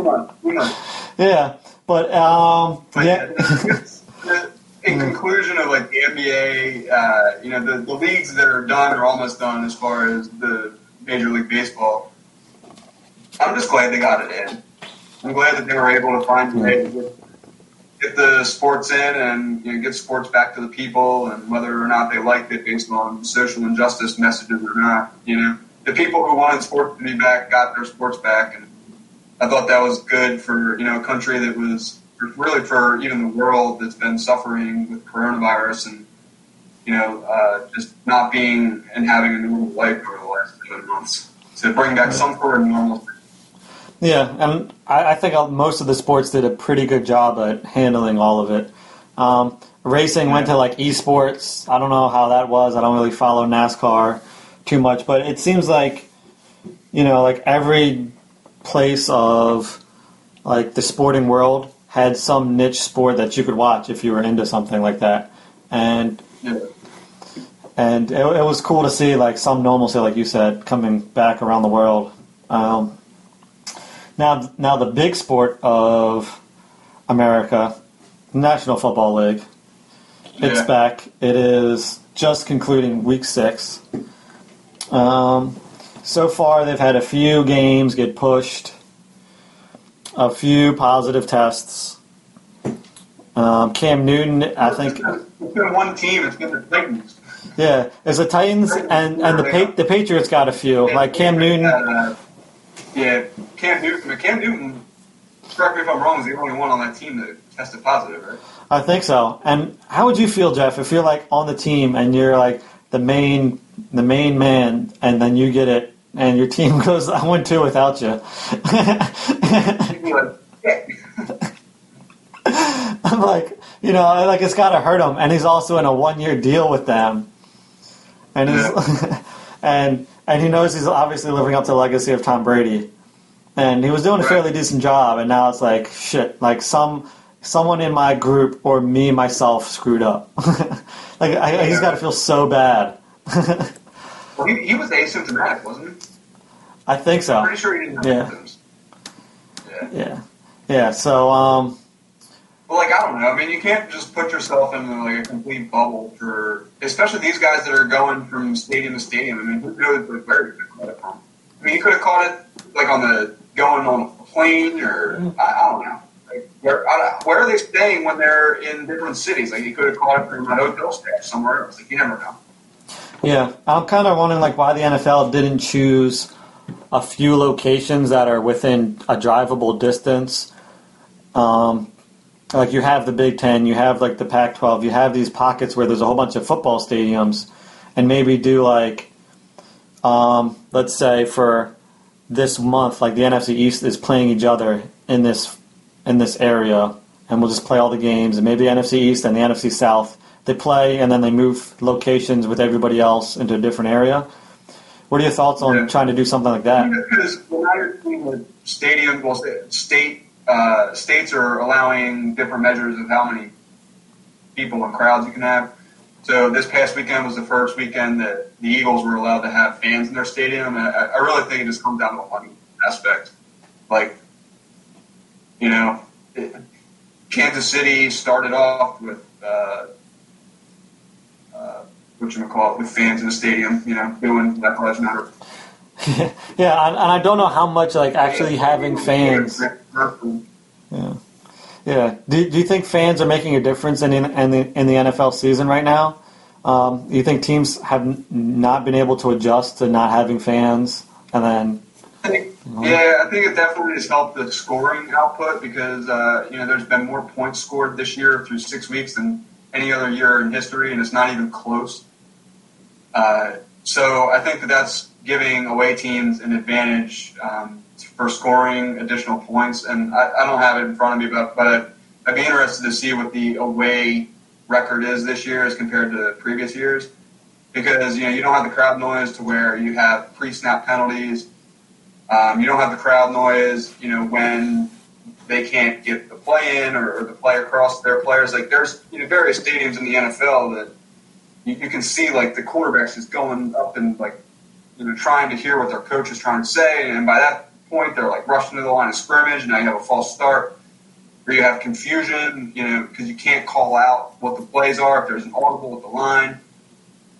on, yeah. But um, But yeah. it's- in conclusion of like the NBA, uh, you know, the, the leagues that are done are almost done as far as the Major League Baseball. I'm just glad they got it in. I'm glad that they were able to find a way to get, get the sports in and you know, get sports back to the people, and whether or not they liked it based on social injustice messages or not. You know, the people who wanted sports to be back got their sports back, and I thought that was good for you know a country that was really for even the world that's been suffering with coronavirus and you know uh, just not being and having a normal life over the last seven months to bring back some sort of normalcy. Yeah, and I, I think most of the sports did a pretty good job at handling all of it. Um, racing went to like esports. I don't know how that was. I don't really follow NASCAR too much, but it seems like you know, like every place of like the sporting world had some niche sport that you could watch if you were into something like that, and Yeah. and it, it was cool to see like some normalcy, like you said, coming back around the world. Um, now, now the big sport of America, National Football League, it's Yeah. back. It is just concluding week six. Um, so far, they've had a few games get pushed, a few positive tests. Um, Cam Newton, I think, it's been one team. It's been the Titans. yeah, it's the Titans and and the pa- the Patriots got a few, like Cam Newton. Yeah, Cam Newton. Cam Newton. Correct me if I'm wrong. Is the only one on that team that tested positive, right? I think so. And how would you feel, Jeff, if you're like on the team and you're like the main the main man, and then you get it, and your team goes I went two without you. You'd be like, yeah. I'm like, you know, like it's got to hurt him, and he's also in a one-year deal with them, and he's and and he knows he's obviously living up to the legacy of Tom Brady, and he was doing a fairly decent job, and now it's like shit, like some someone in my group or me myself screwed up, like I, he's got to feel so bad. Well, he, he was asymptomatic, wasn't he? I think so. Pretty sure he didn't have Yeah. symptoms. Yeah. Yeah, yeah. So um, Well, like I don't know. I mean, you can't just put yourself in like a complete bubble for, especially these guys that are going from stadium to stadium. I mean, who knows where have caught it from? I mean, he could have caught it like on the going on a plane, or I, I don't know. Like, where I, where are they staying when they're in different cities? Like, you could have caught it from a hotel stay somewhere else. Like, you never know. Yeah, I'm kind of wondering like why the NFL didn't choose a few locations that are within a drivable distance. Um, like you have the Big Ten, you have like the Pac-12, you have these pockets where there's a whole bunch of football stadiums, and maybe do like, um, let's say for this month, like the NFC East is playing each other in this in this area, and we'll just play all the games, and maybe the NFC East and the NFC South they play, and then they move locations with everybody else into a different area. What are your thoughts on Yeah. trying to do something like that? Because well, now you're the stadium, well, state uh, states are allowing different measures of how many people and crowds you can have. So this past weekend was the first weekend that the Eagles were allowed to have fans in their stadium, and I, I really think it just comes down to the money aspect. Like, you know, it, Kansas City started off with. Uh, uh, what you call it with fans in the stadium, you know, doing Black Lives Matter. Yeah, and, and I don't know how much like actually having fans. Yeah, yeah. Do, do you think fans are making a difference in in the in the NFL season right now? Um, do you think teams have not been able to adjust to not having fans, and then yeah, I think it definitely has helped the scoring output because uh, you know there's been more points scored this year through six weeks than any other year in history, and it's not even close. Uh, so I think that that's giving away teams an advantage um, for scoring additional points, and I, I don't have it in front of me, but but I'd be interested to see what the away record is this year as compared to previous years, because you know you don't have the crowd noise to where you have pre-snap penalties. Um, you don't have the crowd noise, you know, when they can't get the play in or, or the play across their players. Like there's you know various stadiums in the NFL that you, you can see like the quarterbacks just going up and like you know trying to hear what their coach is trying to say, and by that point they're like rushing to the line of scrimmage. And now you have a false start, or you have confusion, you know, because you can't call out what the plays are if there's an audible at the line.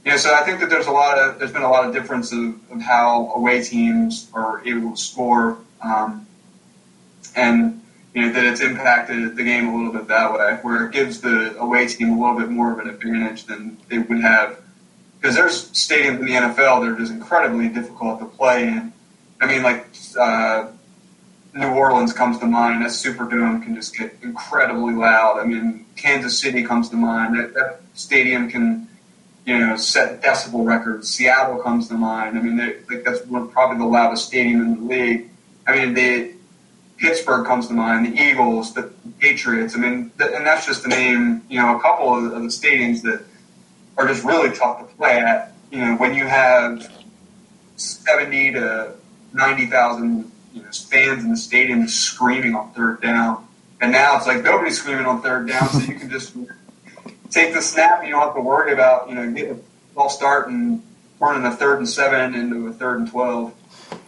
You know, so I think that there's a lot of there's been a lot of difference of, of how away teams are able to score, um, and you know that it's impacted the game a little bit that way, where it gives the away team a little bit more of an advantage than they would have. Because there's stadiums in the NFL that are just incredibly difficult to play in. I mean, like uh, New Orleans comes to mind. That Superdome can just get incredibly loud. I mean, Kansas City comes to mind. That, that stadium can, you know, set decibel records. Seattle comes to mind. I mean, like that's one, probably the loudest stadium in the league. I mean, Pittsburgh comes to mind. The Eagles, the Patriots. I mean, and that's just to name, you know, a couple of, of the stadiums that are just really tough to play at. You know, when you have seventy to ninety thousand you know, fans in the stadium screaming on third down, and now it's like nobody's screaming on third down, so you can just take the snap. And you don't have to worry about you know getting a false start and turning a third and seven into a third and twelve.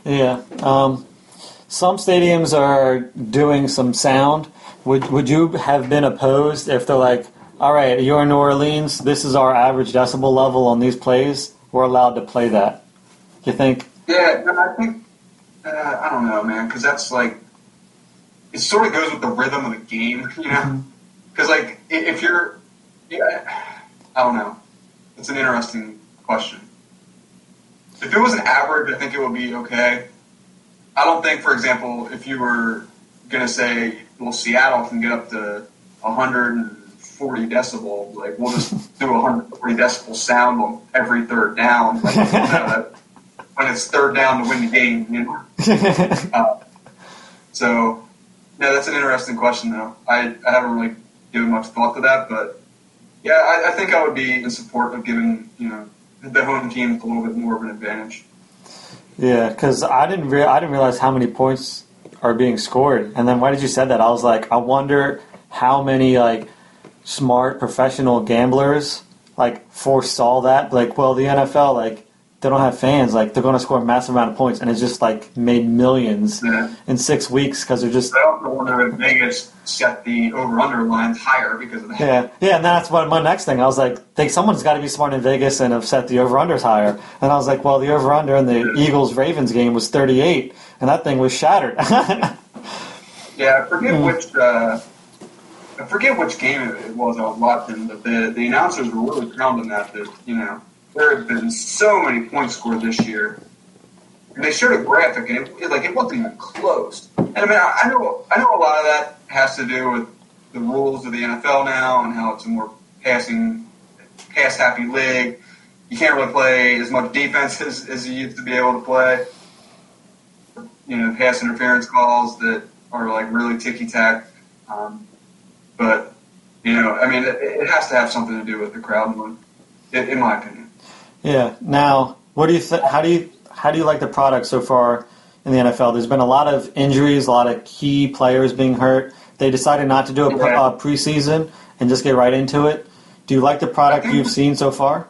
yeah? Um, some stadiums are doing some sound. Would would you have been opposed if they're like, all right, you're in New Orleans. This is our average decibel level on these plays. We're allowed to play that. Do You think? Yeah, no, I think uh, I don't know, man, because that's like it sort of goes with the rhythm of the game, you know. Because like if you're, yeah, I don't know. It's an interesting question. If it was an average, I think it would be okay. I don't think, for example, if you were gonna say, well, Seattle can get up to 140 decibel, like we'll just do 140 decibel sound on every third down. Like, you know, that- when it's third down to win the game, you know. Uh, so, no, that's an interesting question, though. I, I haven't really given much thought to that, but yeah, I, I think I would be in support of giving you know the home team a little bit more of an advantage. Yeah, because I didn't rea- I didn't realize how many points are being scored, and then why did you said that? I was like, I wonder how many like smart professional gamblers like foresaw that. Like, well, the NFL like they don't have fans, like they're going to score a massive amount of points, and it's just like made millions Yeah. in six weeks because they're just I also wonder if Vegas set the over/under lines higher because of that. Yeah, yeah, and that's what my next thing. I was like, think someone's got to be smart in Vegas and have set the over unders higher. And I was like, well, the over under in the Eagles Ravens game was 38, and that thing was shattered. Yeah, I forget Hmm. which uh, I forget which game it it was I was watching, but the the announcers were really pounding that that you know there have been so many points scored this year, and they showed a graphic and it, it like it wasn't even close. And I mean, I, I know I know a lot of that has to do with the rules of the NFL now and how it's a more passing pass happy league. You can't really play as much defense as, as you used to be able to play. You know, pass interference calls that are like really ticky tack. Um, but you know, I mean, it, it has to have something to do with the crowd in my opinion. Yeah. Now, what do you th- how do you how do you like the product so far in the NFL? There's been a lot of injuries, a lot of key players being hurt. They decided not to do a pre- Yeah. uh, preseason and just get right into it. Do you like the product you've seen so far?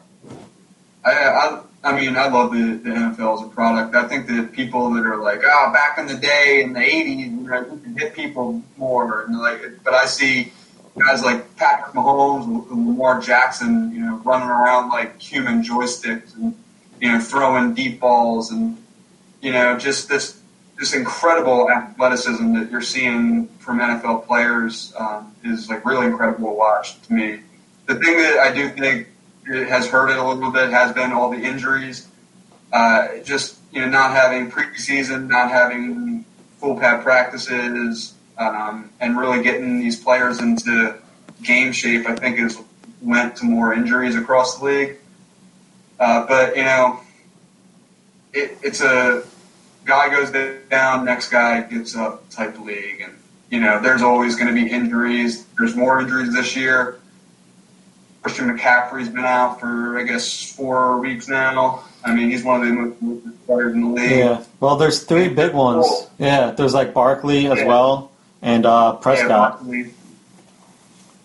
I, I, I mean, I love the, the NFL as a product. I think that people that are like, oh, back in the day in the '80s, you know, could hit people more, and like, but I see guys like Patrick Mahomes and Lamar Jackson, you know, running around like human joysticks and you know throwing deep balls and you know just this this incredible athleticism that you're seeing from NFL players um, is like really incredible to watch to me. The thing that I do think has hurt it a little bit has been all the injuries. Uh, just you know, not having preseason, not having full pad practices, um, and really getting these players into game shape. I think has lent to more injuries across the league. Uh, but you know, it, it's a guy goes down, next guy gets up type of league, and you know, there's always going to be injuries. There's more injuries this year. Christian McCaffrey's been out for I guess four weeks now. I mean, he's one of the most most players in the league. Yeah. Well, there's three big ones. Yeah. There's like Barkley as Yeah. well, and uh, Prescott.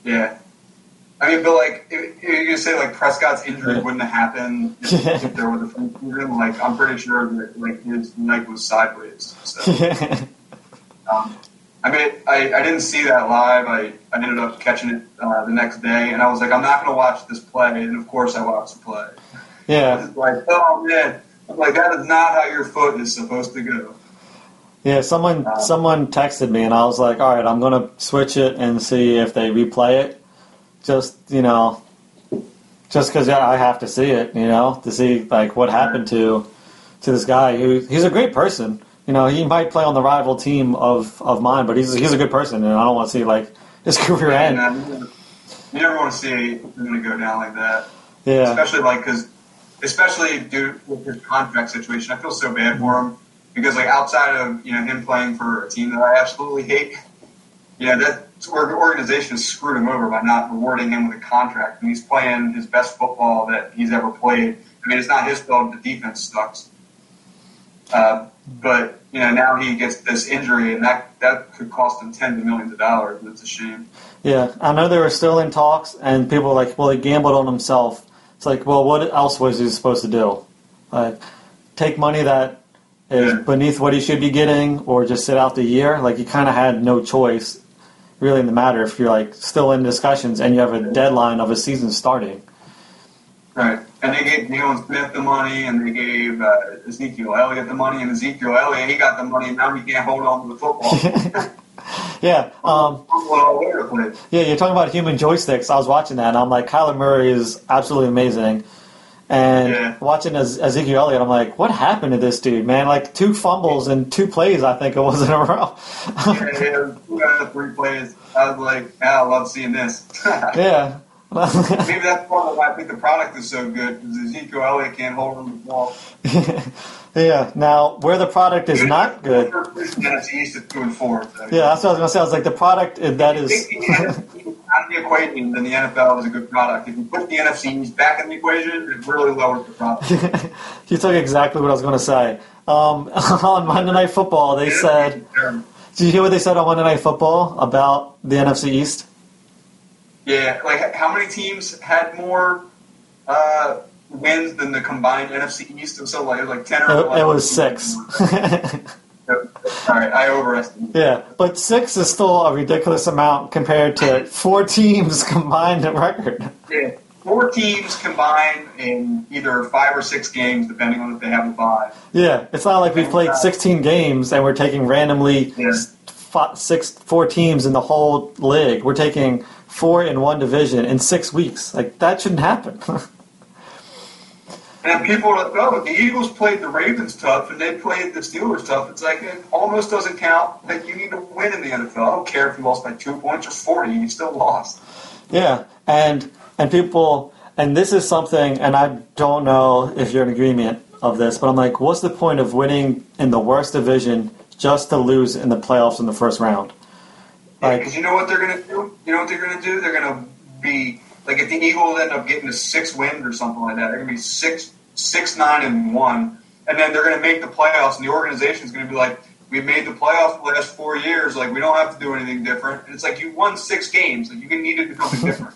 Yeah. I mean, but like, if, if you're say like Prescott's injury Yeah. wouldn't have happened if, if there was a preseason, like I'm pretty sure that like his leg was sideways. So, um, I mean, I, I didn't see that live. I, I ended up catching it uh, the next day, and I was like, I'm not gonna watch this play, and of course I watched the play. yeah. Like, oh man, I'm like that is not how your foot is supposed to go. Yeah. Someone Um, someone texted me, and I was like, all right, I'm gonna switch it and see if they replay it. Just you know, just because I have to see it, you know, to see like what happened to to this guy who he's a great person. You know, he might play on the rival team of, of mine, but he's he's a good person, and I don't want to see like his career And, end. you never want to see him to go down like that. Yeah. especially like because especially due with his contract situation i feel so bad for him because like outside of you know him playing for a team that i absolutely hate you know that organization screwed him over by not rewarding him with a contract and he's playing his best football that he's ever played i mean it's not his fault the defense sucks uh, but you know now he gets this injury and that that could cost him tens of millions of dollars And it's a shame Yeah, I know they were still in talks, and people were like, well, he gambled on himself. It's like, well, what else was he supposed to do? Like, take money that is Yeah. beneath what he should be getting, or just sit out the year? Like, you kind of had no choice, really, in the matter if you're like still in discussions and you have a deadline of a season starting. Right. And they gave Jaylon Smith the money, and they gave uh, Ezekiel Elliott the money, and Ezekiel Elliott, he got the money, and now he can't hold on to the football. Yeah, um, Fumbling all over the place. yeah. You're talking about human joysticks. I was watching that, and I'm like, Kyler Murray is absolutely amazing. And Yeah. watching Ez- Ezekiel Elliott, I'm like, what happened to this dude, man? Like two fumbles and two plays, I think it was in a row. And it was two out of three plays. I was like, yeah, I love seeing this. yeah, Maybe that's part of why I think the product is so good because Ezekiel Elliott can't hold him the ball. yeah. Now, where the product is not good. East at two and four. Yeah, that's what I was gonna say. I was like, the product is- that is. If you take the NFC out of the equation, then the NFL is a good product. If you put the NFC East back in the equation, it really lowers the product. you took exactly what I was going to say. Um, on Monday Night Football, they said. Did you hear what they said on Monday Night Football about the NFC East? Yeah, like how many teams had more uh, wins than the combined NFC East? So like, it was like ten or 11. it was six. All right, I overestimated. yeah, but six is still a ridiculous amount compared to four teams combined record. Yeah, four teams combined in either five or six games, depending on if they have a bye. Yeah, it's not like we've played 16 games and we're taking randomly Yeah. six, four teams in the whole league. We're taking four in one division in six weeks. Like that shouldn't happen. And people are like, oh, the Eagles played the Ravens tough and they played the Steelers tough. It's like it almost doesn't count. Like you need to win in the NFL. I don't care if you lost by two points or forty, you still lost. yeah, and and people, and this is something, and I don't know if you're in agreement of this, but I'm like, what's the point of winning in the worst division just to lose in the playoffs in the first round? Because you know what they're gonna do? You know what they're gonna do? They're gonna be like if the Eagles end up getting a six win or something like that, they're gonna be six six nine and one, and then they're gonna make the playoffs, and the organization's gonna be like, we made the playoffs the last four years, like we don't have to do anything different. And it's like you won six games, like you can need to do something different.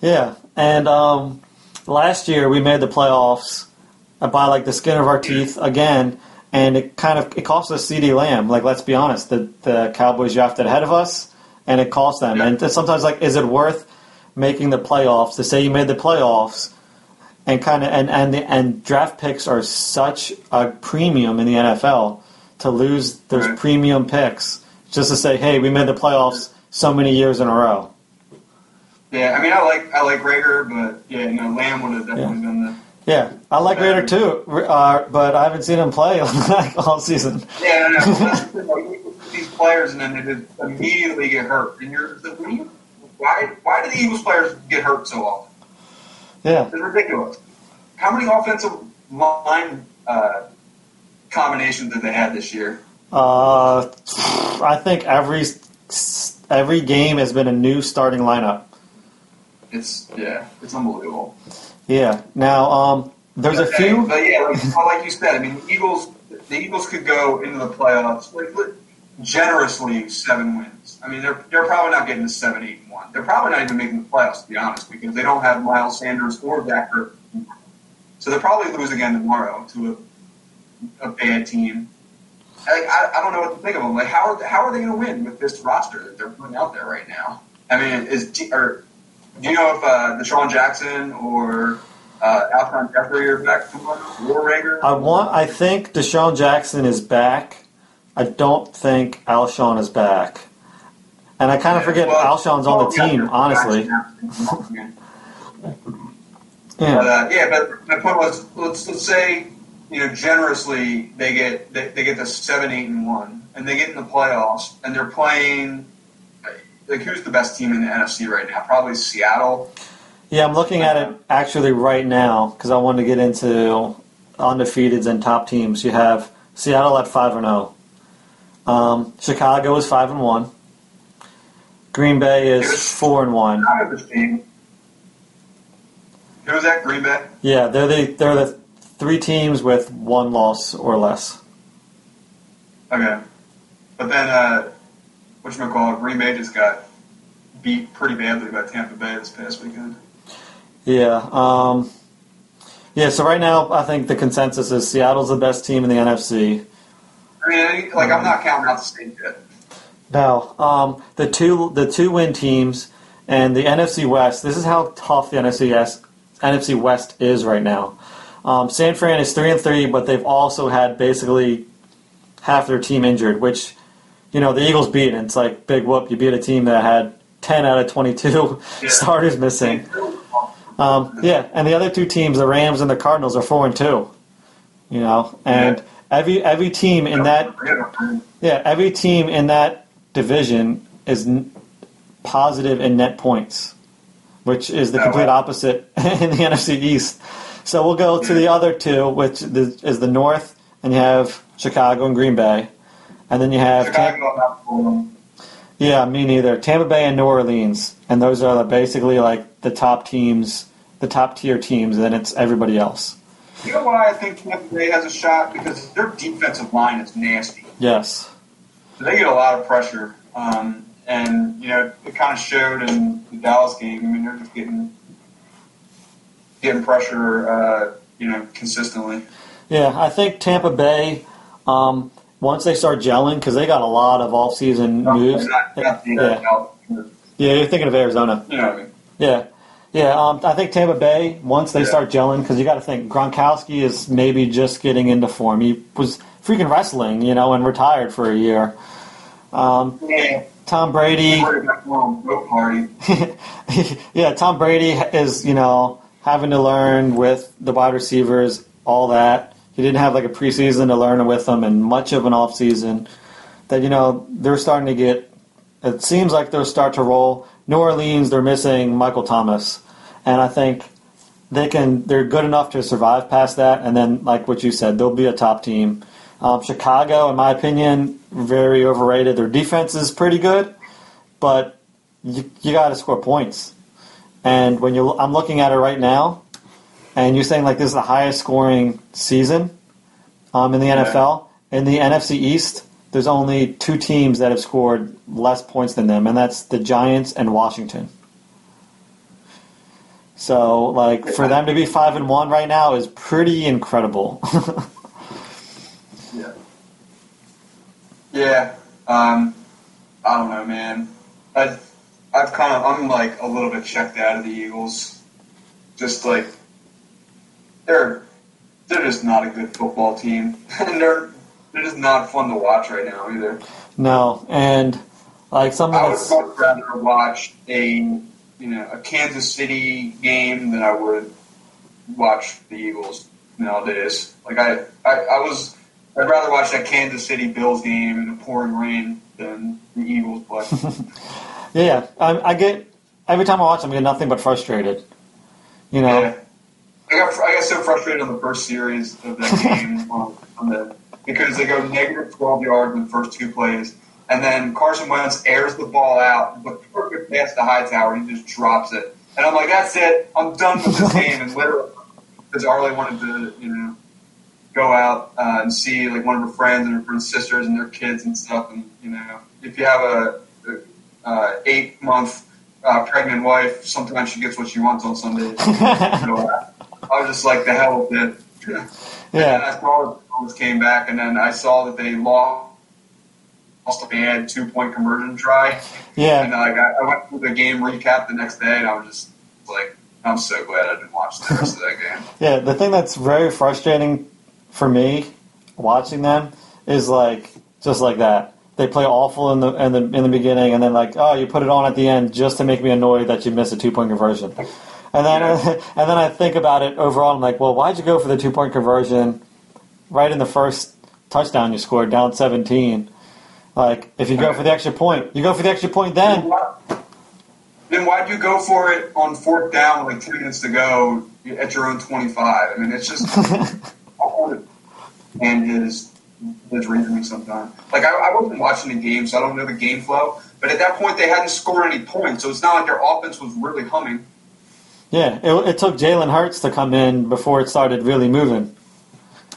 Yeah, and um, last year we made the playoffs by like the skin of our teeth again, and it kind of it cost us CeeDee Lamb. Like, let's be honest, the the Cowboys drafted ahead of us, and it cost them. Yeah. And sometimes like, is it worth making the playoffs to say you made the playoffs? And kind of and and the, and draft picks are such a premium in the NFL to lose those Right. premium picks just to say, hey, we made the playoffs so many years in a row. yeah, I mean, I like I like Reagor, but yeah, no, Lamb would have definitely been the. Yeah, I like Reagor too, uh, but I haven't seen him play like all season. Yeah, no, no. That's the thing, like, you put these players and then they just immediately get hurt, and you're like, what you, why why do the Eagles players get hurt so often? Yeah, It's ridiculous. How many offensive line uh, combinations did they have this year? uh, I think every every game has been a new starting lineup. It's yeah, it's unbelievable. Yeah. Now, um, there's a few. but yeah, like, well, like you said, I mean, Eagles, the Eagles could go into the playoffs like li- generously seven wins. I mean, they're they're probably not getting to seven, eight, and one. They're probably not even making the playoffs, to be honest, because they don't have Miles Sanders or Ertz. So they'll probably lose again tomorrow to a, a bad team. Like, I, I don't know what to think of them. Like, how are how are they going to win with this roster that they're putting out there right now? I mean, is or do you know if uh, DeSean Jackson or uh, Alshon Jeffery are back tomorrow? War Reagor? I want. I think DeSean Jackson is back. I don't think Alshon is back, and I kind of forget Well, Alshon's on the yeah, team. Honestly, Jackson. But, yeah, uh, yeah, but my point was, let's let's say you know generously they get they, they get the seven, eight, and one, and they get in the playoffs, and they're playing. Like who's the best team in the NFC right now? Probably Seattle. yeah. I'm looking at it actually right now because I wanted to get into undefeateds and top teams. You have Seattle at five and zero. Um, Chicago is five and one. Green Bay is four and one. I team. Who was that? Green Bay. Yeah, they're the they're the three teams with one loss or less. Okay, but then uh, what you call it? Green Bay just got beat pretty badly by Tampa Bay this past weekend. Yeah. Um, yeah. So right now, I think the consensus is Seattle's the best team in the NFC. I mean, like I'm not counting out the state yet. No, um, the two the two win teams and the NFC West. This is how tough the NFC West, NFC West is right now. Um, San Fran is three and three, but they've also had basically half their team injured, which you know the Eagles beat. And it's like big whoop. You beat a team that had ten out of twenty two Yeah. starters missing. Um, yeah, and the other two teams, the Rams and the Cardinals, are four and two. You know, and Yeah. every every team in that yeah every team in that division is n- positive in net points. which is the complete opposite in the NFC East. So we'll go to the other two, which is the North, and you have Chicago and Green Bay, and then you have Tampa, Chicago, not Fulham. yeah, me neither. Tampa Bay and New Orleans, and those are basically like the top teams, the top tier teams, and then it's everybody else. You know why I think Tampa Bay has a shot? Because their defensive line is nasty. Yes. They get a lot of pressure. Um, and, you know, it kind of showed in the Dallas game. I mean, they're just getting getting pressure, uh, you know, consistently. Yeah, I think Tampa Bay, um, once they start gelling, because they got a lot of off-season moves. Not, not Yeah. Yeah, you're thinking of Arizona. you know what I mean? Yeah. Yeah, um, I think Tampa Bay, once they Yeah. start gelling, because you got to think Gronkowski is maybe just getting into form. He was freaking wrestling, you know, and retired for a year. Um, Yeah. Tom Brady, yeah, Tom Brady is, you know, having to learn with the wide receivers, all that. He didn't have like a preseason to learn with them and much of an offseason. That, you know, they're starting to get, it seems like they'll start to roll. New Orleans, they're missing Michael Thomas. And I think they can, they're good enough to survive past that. And then, like what you said, they'll be a top team. Um, Chicago, in my opinion, very overrated. Their defense is pretty good, but you, you got to score points. And when you, I'm looking at it right now, and you're saying like this is the highest scoring season um, in the Yeah. NFL. In the NFC East, there's only two teams that have scored less points than them, and that's the Giants and Washington. So, like, for them to be five and one right now is pretty incredible. Yeah. Yeah. Um, I don't know, man. I, I've kind of, I'm like a little bit checked out of the Eagles. Just like they're, they're just not a good football team, and they're, they're just not fun to watch right now either. no, and like something I would much rather watch a, you know, a Kansas City game than I would watch the Eagles nowadays. Like I, I, I was, I'd rather watch that Kansas City Bills game in the pouring rain than the Eagles play. yeah. I, I get every time I watch them, I get nothing but frustrated. You know, Yeah. I got I got so frustrated on the first series of that game on, on the because they go negative twelve yards in the first two plays, and then Carson Wentz airs the ball out, but perfect pass to Hightower, and he just drops it. And I'm like, that's it. I'm done with this game. And literally, because Arlie wanted to, you know, go out uh, and see like one of her friends and her friend's sisters and their kids and stuff. And you know, if you have a, a uh, eight month uh, pregnant wife, sometimes she gets what she wants on Sundays. I was just like, the hell with it. And yeah, I saw the Bulls came back, and then I saw that they lost. They had two point conversion try, yeah. and like I, I went through the game recap the next day, and I was just like, I'm so glad I didn't watch the rest of that game. Yeah, the thing that's very frustrating for me watching them is like just like that. They play awful in the in the in the beginning, and then like oh, you put it on at the end just to make me annoyed that you missed a two point conversion. And then and then I think about it overall. I'm like, well, why'd you go for the two point conversion right in the first touchdown you scored, down 17? Like, if you go for the extra point, you go for the extra point then. Then why'd you go for it on fourth down like two minutes to go at your own 25? I mean, it's just and his his reasoning sometimes. Like I, I wasn't watching the game, so I don't know the game flow. But at that point, they hadn't scored any points, so it's not like their offense was really humming. Yeah, it, it took Jalen Hurts to come in before it started really moving.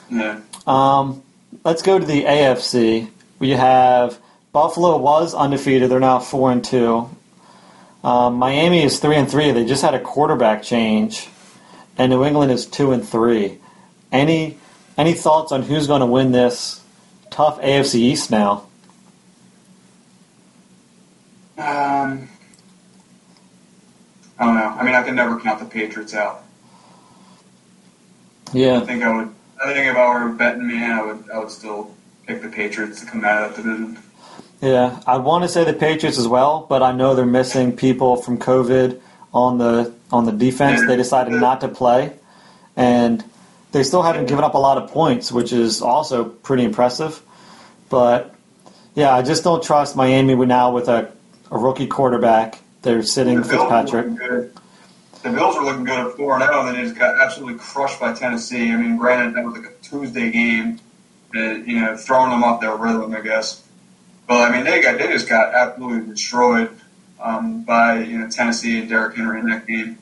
Yeah. Um, let's go to the AFC. We have Buffalo was undefeated. They're now four and two. Um, Miami is three and three. They just had a quarterback change, and New England is two and three. Any any thoughts on who's going to win this tough AFC East now? Um, I don't know. I mean, I can never count the Patriots out. Yeah. I think I would. I think if I were a betting man, I would. I would still pick the Patriots to come out of that division. yeah. I want to say the Patriots as well, but I know they're missing people from COVID on the on the defense. They decided not to play, and they still haven't given up a lot of points, which is also pretty impressive. But yeah, I just don't trust Miami with- now with a, a rookie quarterback. They're sitting The Fitzpatrick. the Bills were looking good at four and zero, and then they just got absolutely crushed by Tennessee. I mean, granted that was like a Tuesday game, and, you know, throwing them off their rhythm, I guess. But I mean, they got they just got absolutely destroyed um, by you know Tennessee and Derrick Henry in that game.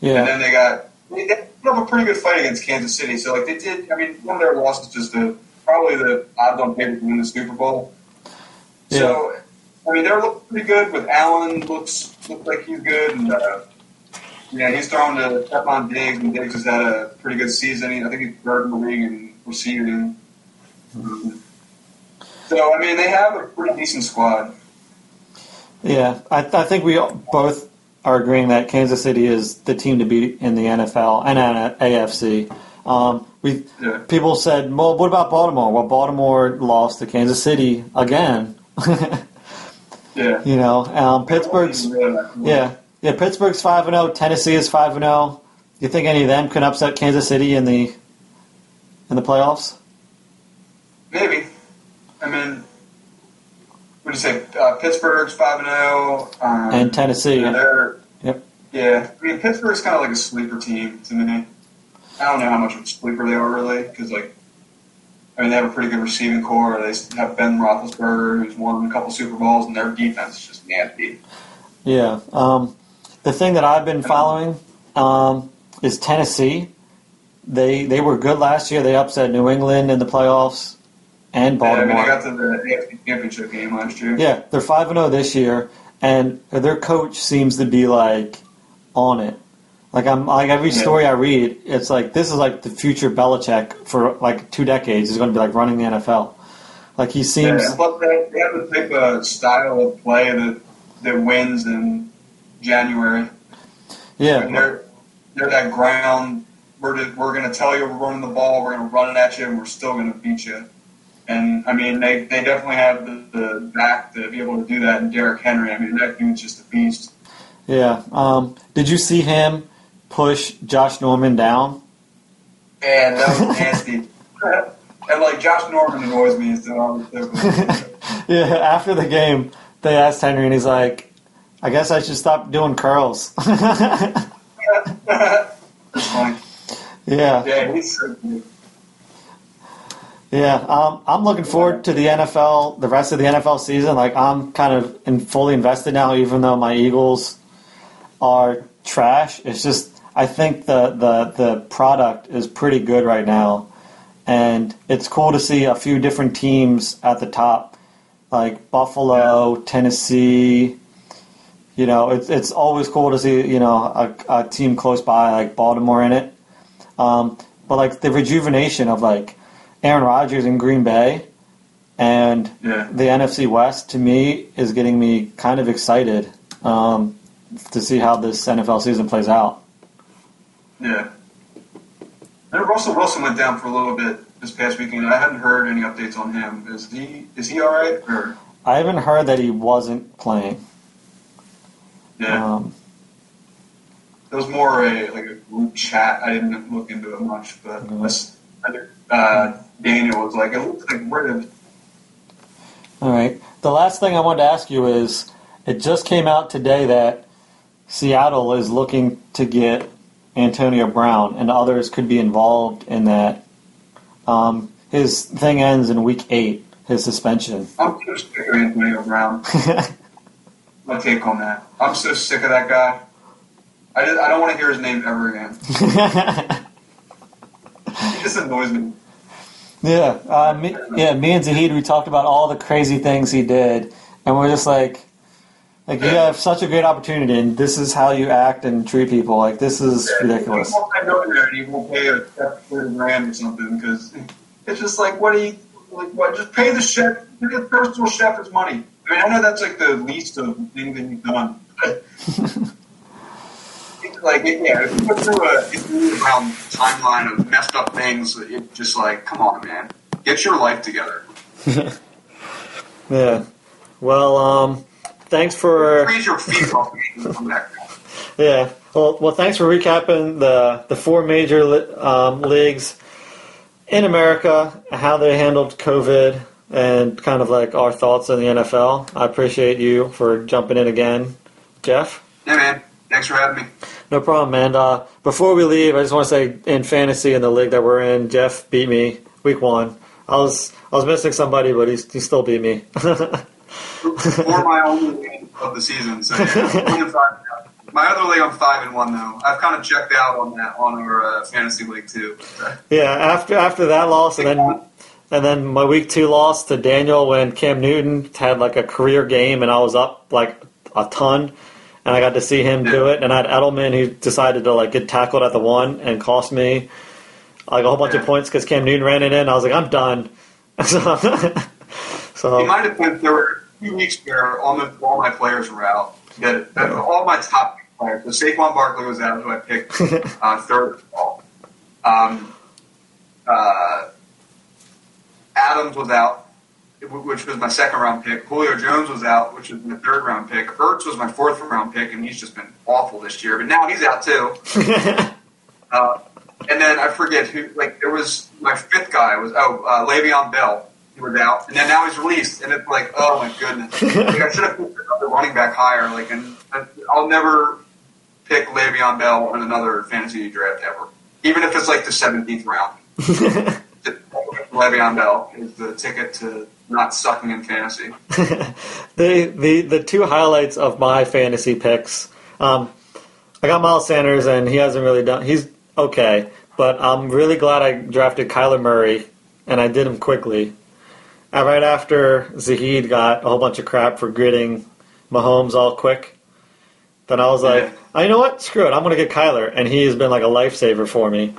Yeah. And then they got they put up a pretty good fight against Kansas City. So like they did. I mean, one of their losses just the probably the odds on paper to win the Super Bowl. So I mean, they're looking pretty good. With Allen looks looks like he's good, and uh, yeah, he's throwing to Stefon Diggs, and Diggs has had a pretty good season. I think he's third in the league in receiving. Um, so I mean, they have a pretty decent squad. Yeah, I, I think we both are agreeing that Kansas City is the team to beat in the NFL and AFC. Um, we Yeah. people said, "Well, what about Baltimore?" Well, Baltimore lost to Kansas City again. Yeah. you know, um, Pittsburgh's yeah, yeah. Pittsburgh's five and zero. Tennessee is five and zero. Do you think any of them can upset Kansas City in the in the playoffs? Maybe. I mean, what do you say? Uh, Pittsburgh's five and zero, um, And Tennessee, yeah, Yep. yeah. I mean, Pittsburgh's kind of like a sleeper team to me. I don't know how much of a sleeper they are really, because like, I mean, they have a pretty good receiving corps. They have Ben Roethlisberger, who's won a couple Super Bowls, and their defense is just nasty. Yeah. Um, the thing that I've been following um, is Tennessee. They they were good last year. They upset New England in the playoffs and Yeah, I mean, Baltimore. they got to the AFC Championship game last year. Yeah, they're five and zero this year, and their coach seems to be like on it. Like I'm like every story I read, it's like this is like the future Belichick for like two decades. He's going to be like running the NFL. Like he seems. Yeah, but they, they have the type of style of play that that wins in January. And Yeah, they're they're that ground. We're just, we're going to tell you we're running the ball. We're going to run it at you, and we're still going to beat you. And I mean, they, they definitely have the, the back to be able to do that. And Derrick Henry, I mean, that dude's just a beast. yeah. Um, did you see him push Josh Norman down? And that was nasty. and like Josh Norman annoys me. So Yeah, after the game, they asked Henry, and he's like, "I guess I should stop doing curls." Yeah, Yeah, he's so good. yeah. Um, I'm looking forward to the NFL, the rest of the NFL season. Like, I'm kind of in, fully invested now, even though my Eagles are trash. It's just I think the the the product is pretty good right now, and it's cool to see a few different teams at the top, like Buffalo, Tennessee. You know, it's it's always cool to see you know a, a team close by like Baltimore in it. Um, but like the rejuvenation of like Aaron Rodgers in Green Bay and Yeah. the NFC West to me is getting me kind of excited um, to see how this NFL season plays out. Yeah. And Russell Wilson went down for a little bit this past weekend. I hadn't heard any updates on him. Is he is he all right? Or I haven't heard that he wasn't playing. yeah, Um, it was more a like a group chat. I didn't look into it much, but Mhm. this, uh, Daniel was like, it looks like we're all right. The last thing I wanted to ask you is, it just came out today that Seattle is looking to get Antonio Brown, and others could be involved in that. Um, his thing ends in week eight. His suspension. I'm so sick of Antonio Brown. My take on that. I'm so sick of that guy. I, just, I don't want to hear his name ever again. He just annoys me. Yeah, uh, me, yeah. Me and Zahid, we talked about all the crazy things he did, and we're just like, like you have such a great opportunity, and this is how you act and treat people. Like this is ridiculous. He won't pay millionaire and he won't pay a grand or something because it's just like what do you like? What just pay the chef? Give the personal chef his money. I mean, I know that's like the least of things that you've done. but- It's like yeah, if you go through a you go around timeline of messed up things, it just like come on, man, get your life together. Yeah. Well, um, thanks for Raise your feet off me and come back. yeah. Well, well, thanks for recapping the the four major li- um, leagues in America, how they handled COVID, and kind of like our thoughts on the NFL. I appreciate you for jumping in again, Jeff. Yeah, man. Thanks for having me. No problem, man. Uh, before we leave, I just want to say in fantasy in the league that we're in, Jeff beat me week one. I was I was missing somebody, but he he still beat me. For my only win of the season, so yeah. My other league, I'm five and one though. I've kind of checked out on that on our uh, fantasy league too. yeah, after after that loss, and then and then my week two loss to Daniel when Cam Newton had like a career game, and I was up like a ton, and I got to see him do it. And I had Edelman who decided to like get tackled at the one and cost me like a whole bunch Yeah. of points because Cam Newton ran it in. I was like, I'm done. so, In my defense, there were two weeks where almost all my players were out. That, that all my top players. So Saquon Barkley was out, who I picked uh, third overall. Um, uh, Adams was out, which was my second round pick. Julio Jones was out, which was my third round pick. Ertz was my fourth round pick, and he's just been awful this year. But now he's out too. Uh, and then I forget who. Like there was my fifth guy was oh uh, Le'Veon Bell. He was out, and then now he's released, and it's like oh my goodness. like I should have picked another running back higher. Like, and I'll never pick Le'Veon Bell in another fantasy draft ever, even if it's like the seventeenth round. Le'Veon Bell is the ticket to not sucking in fantasy. the the the two highlights of my fantasy picks. Um, I got Miles Sanders, and he hasn't really done. He's okay, but I'm really glad I drafted Kyler Murray, and I did him quickly. And right after Zahid got a whole bunch of crap for gritting Mahomes all quick, then I was like, Yeah. oh, you know what? Screw it. I'm going to get Kyler, and he has been like a lifesaver for me.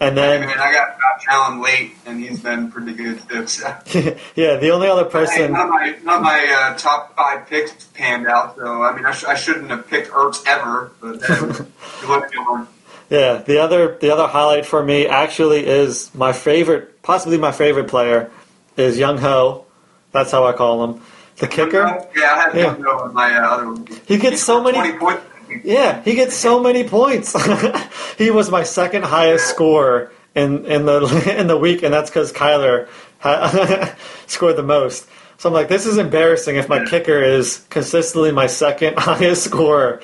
And I then, mean, I got Allen late, and he's been pretty good too. So. yeah, the only other person. of my, of my uh, top five picks panned out, so I mean, I, sh- I shouldn't have picked Ertz ever, but uh, you look at Yeah, the other the other highlight for me actually is my favorite, possibly my favorite player, is Younghoe. That's how I call him. The kicker. Yeah, I had Yeah. him go in my uh, other one. He gets so many- points. Yeah, he gets so many points. he was my second highest scorer in in the in the week, and that's because Kyler ha- scored the most. So I'm like, this is embarrassing if my kicker is consistently my second highest scorer.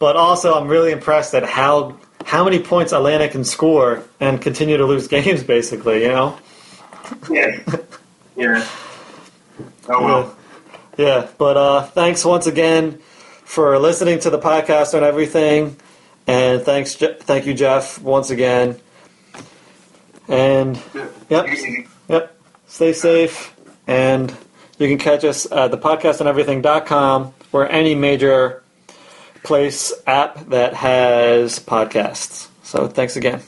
But also, I'm really impressed at how how many points Atlanta can score and continue to lose games. Basically, you know. Yeah. Yeah. Oh well. Yeah, but uh, thanks once again for listening to the podcast and everything, and thanks, Je- thank you, Jeff, once again. And Yep. Yep, stay safe, and you can catch us at the podcastandeverything.com or any major place app that has podcasts. So thanks again.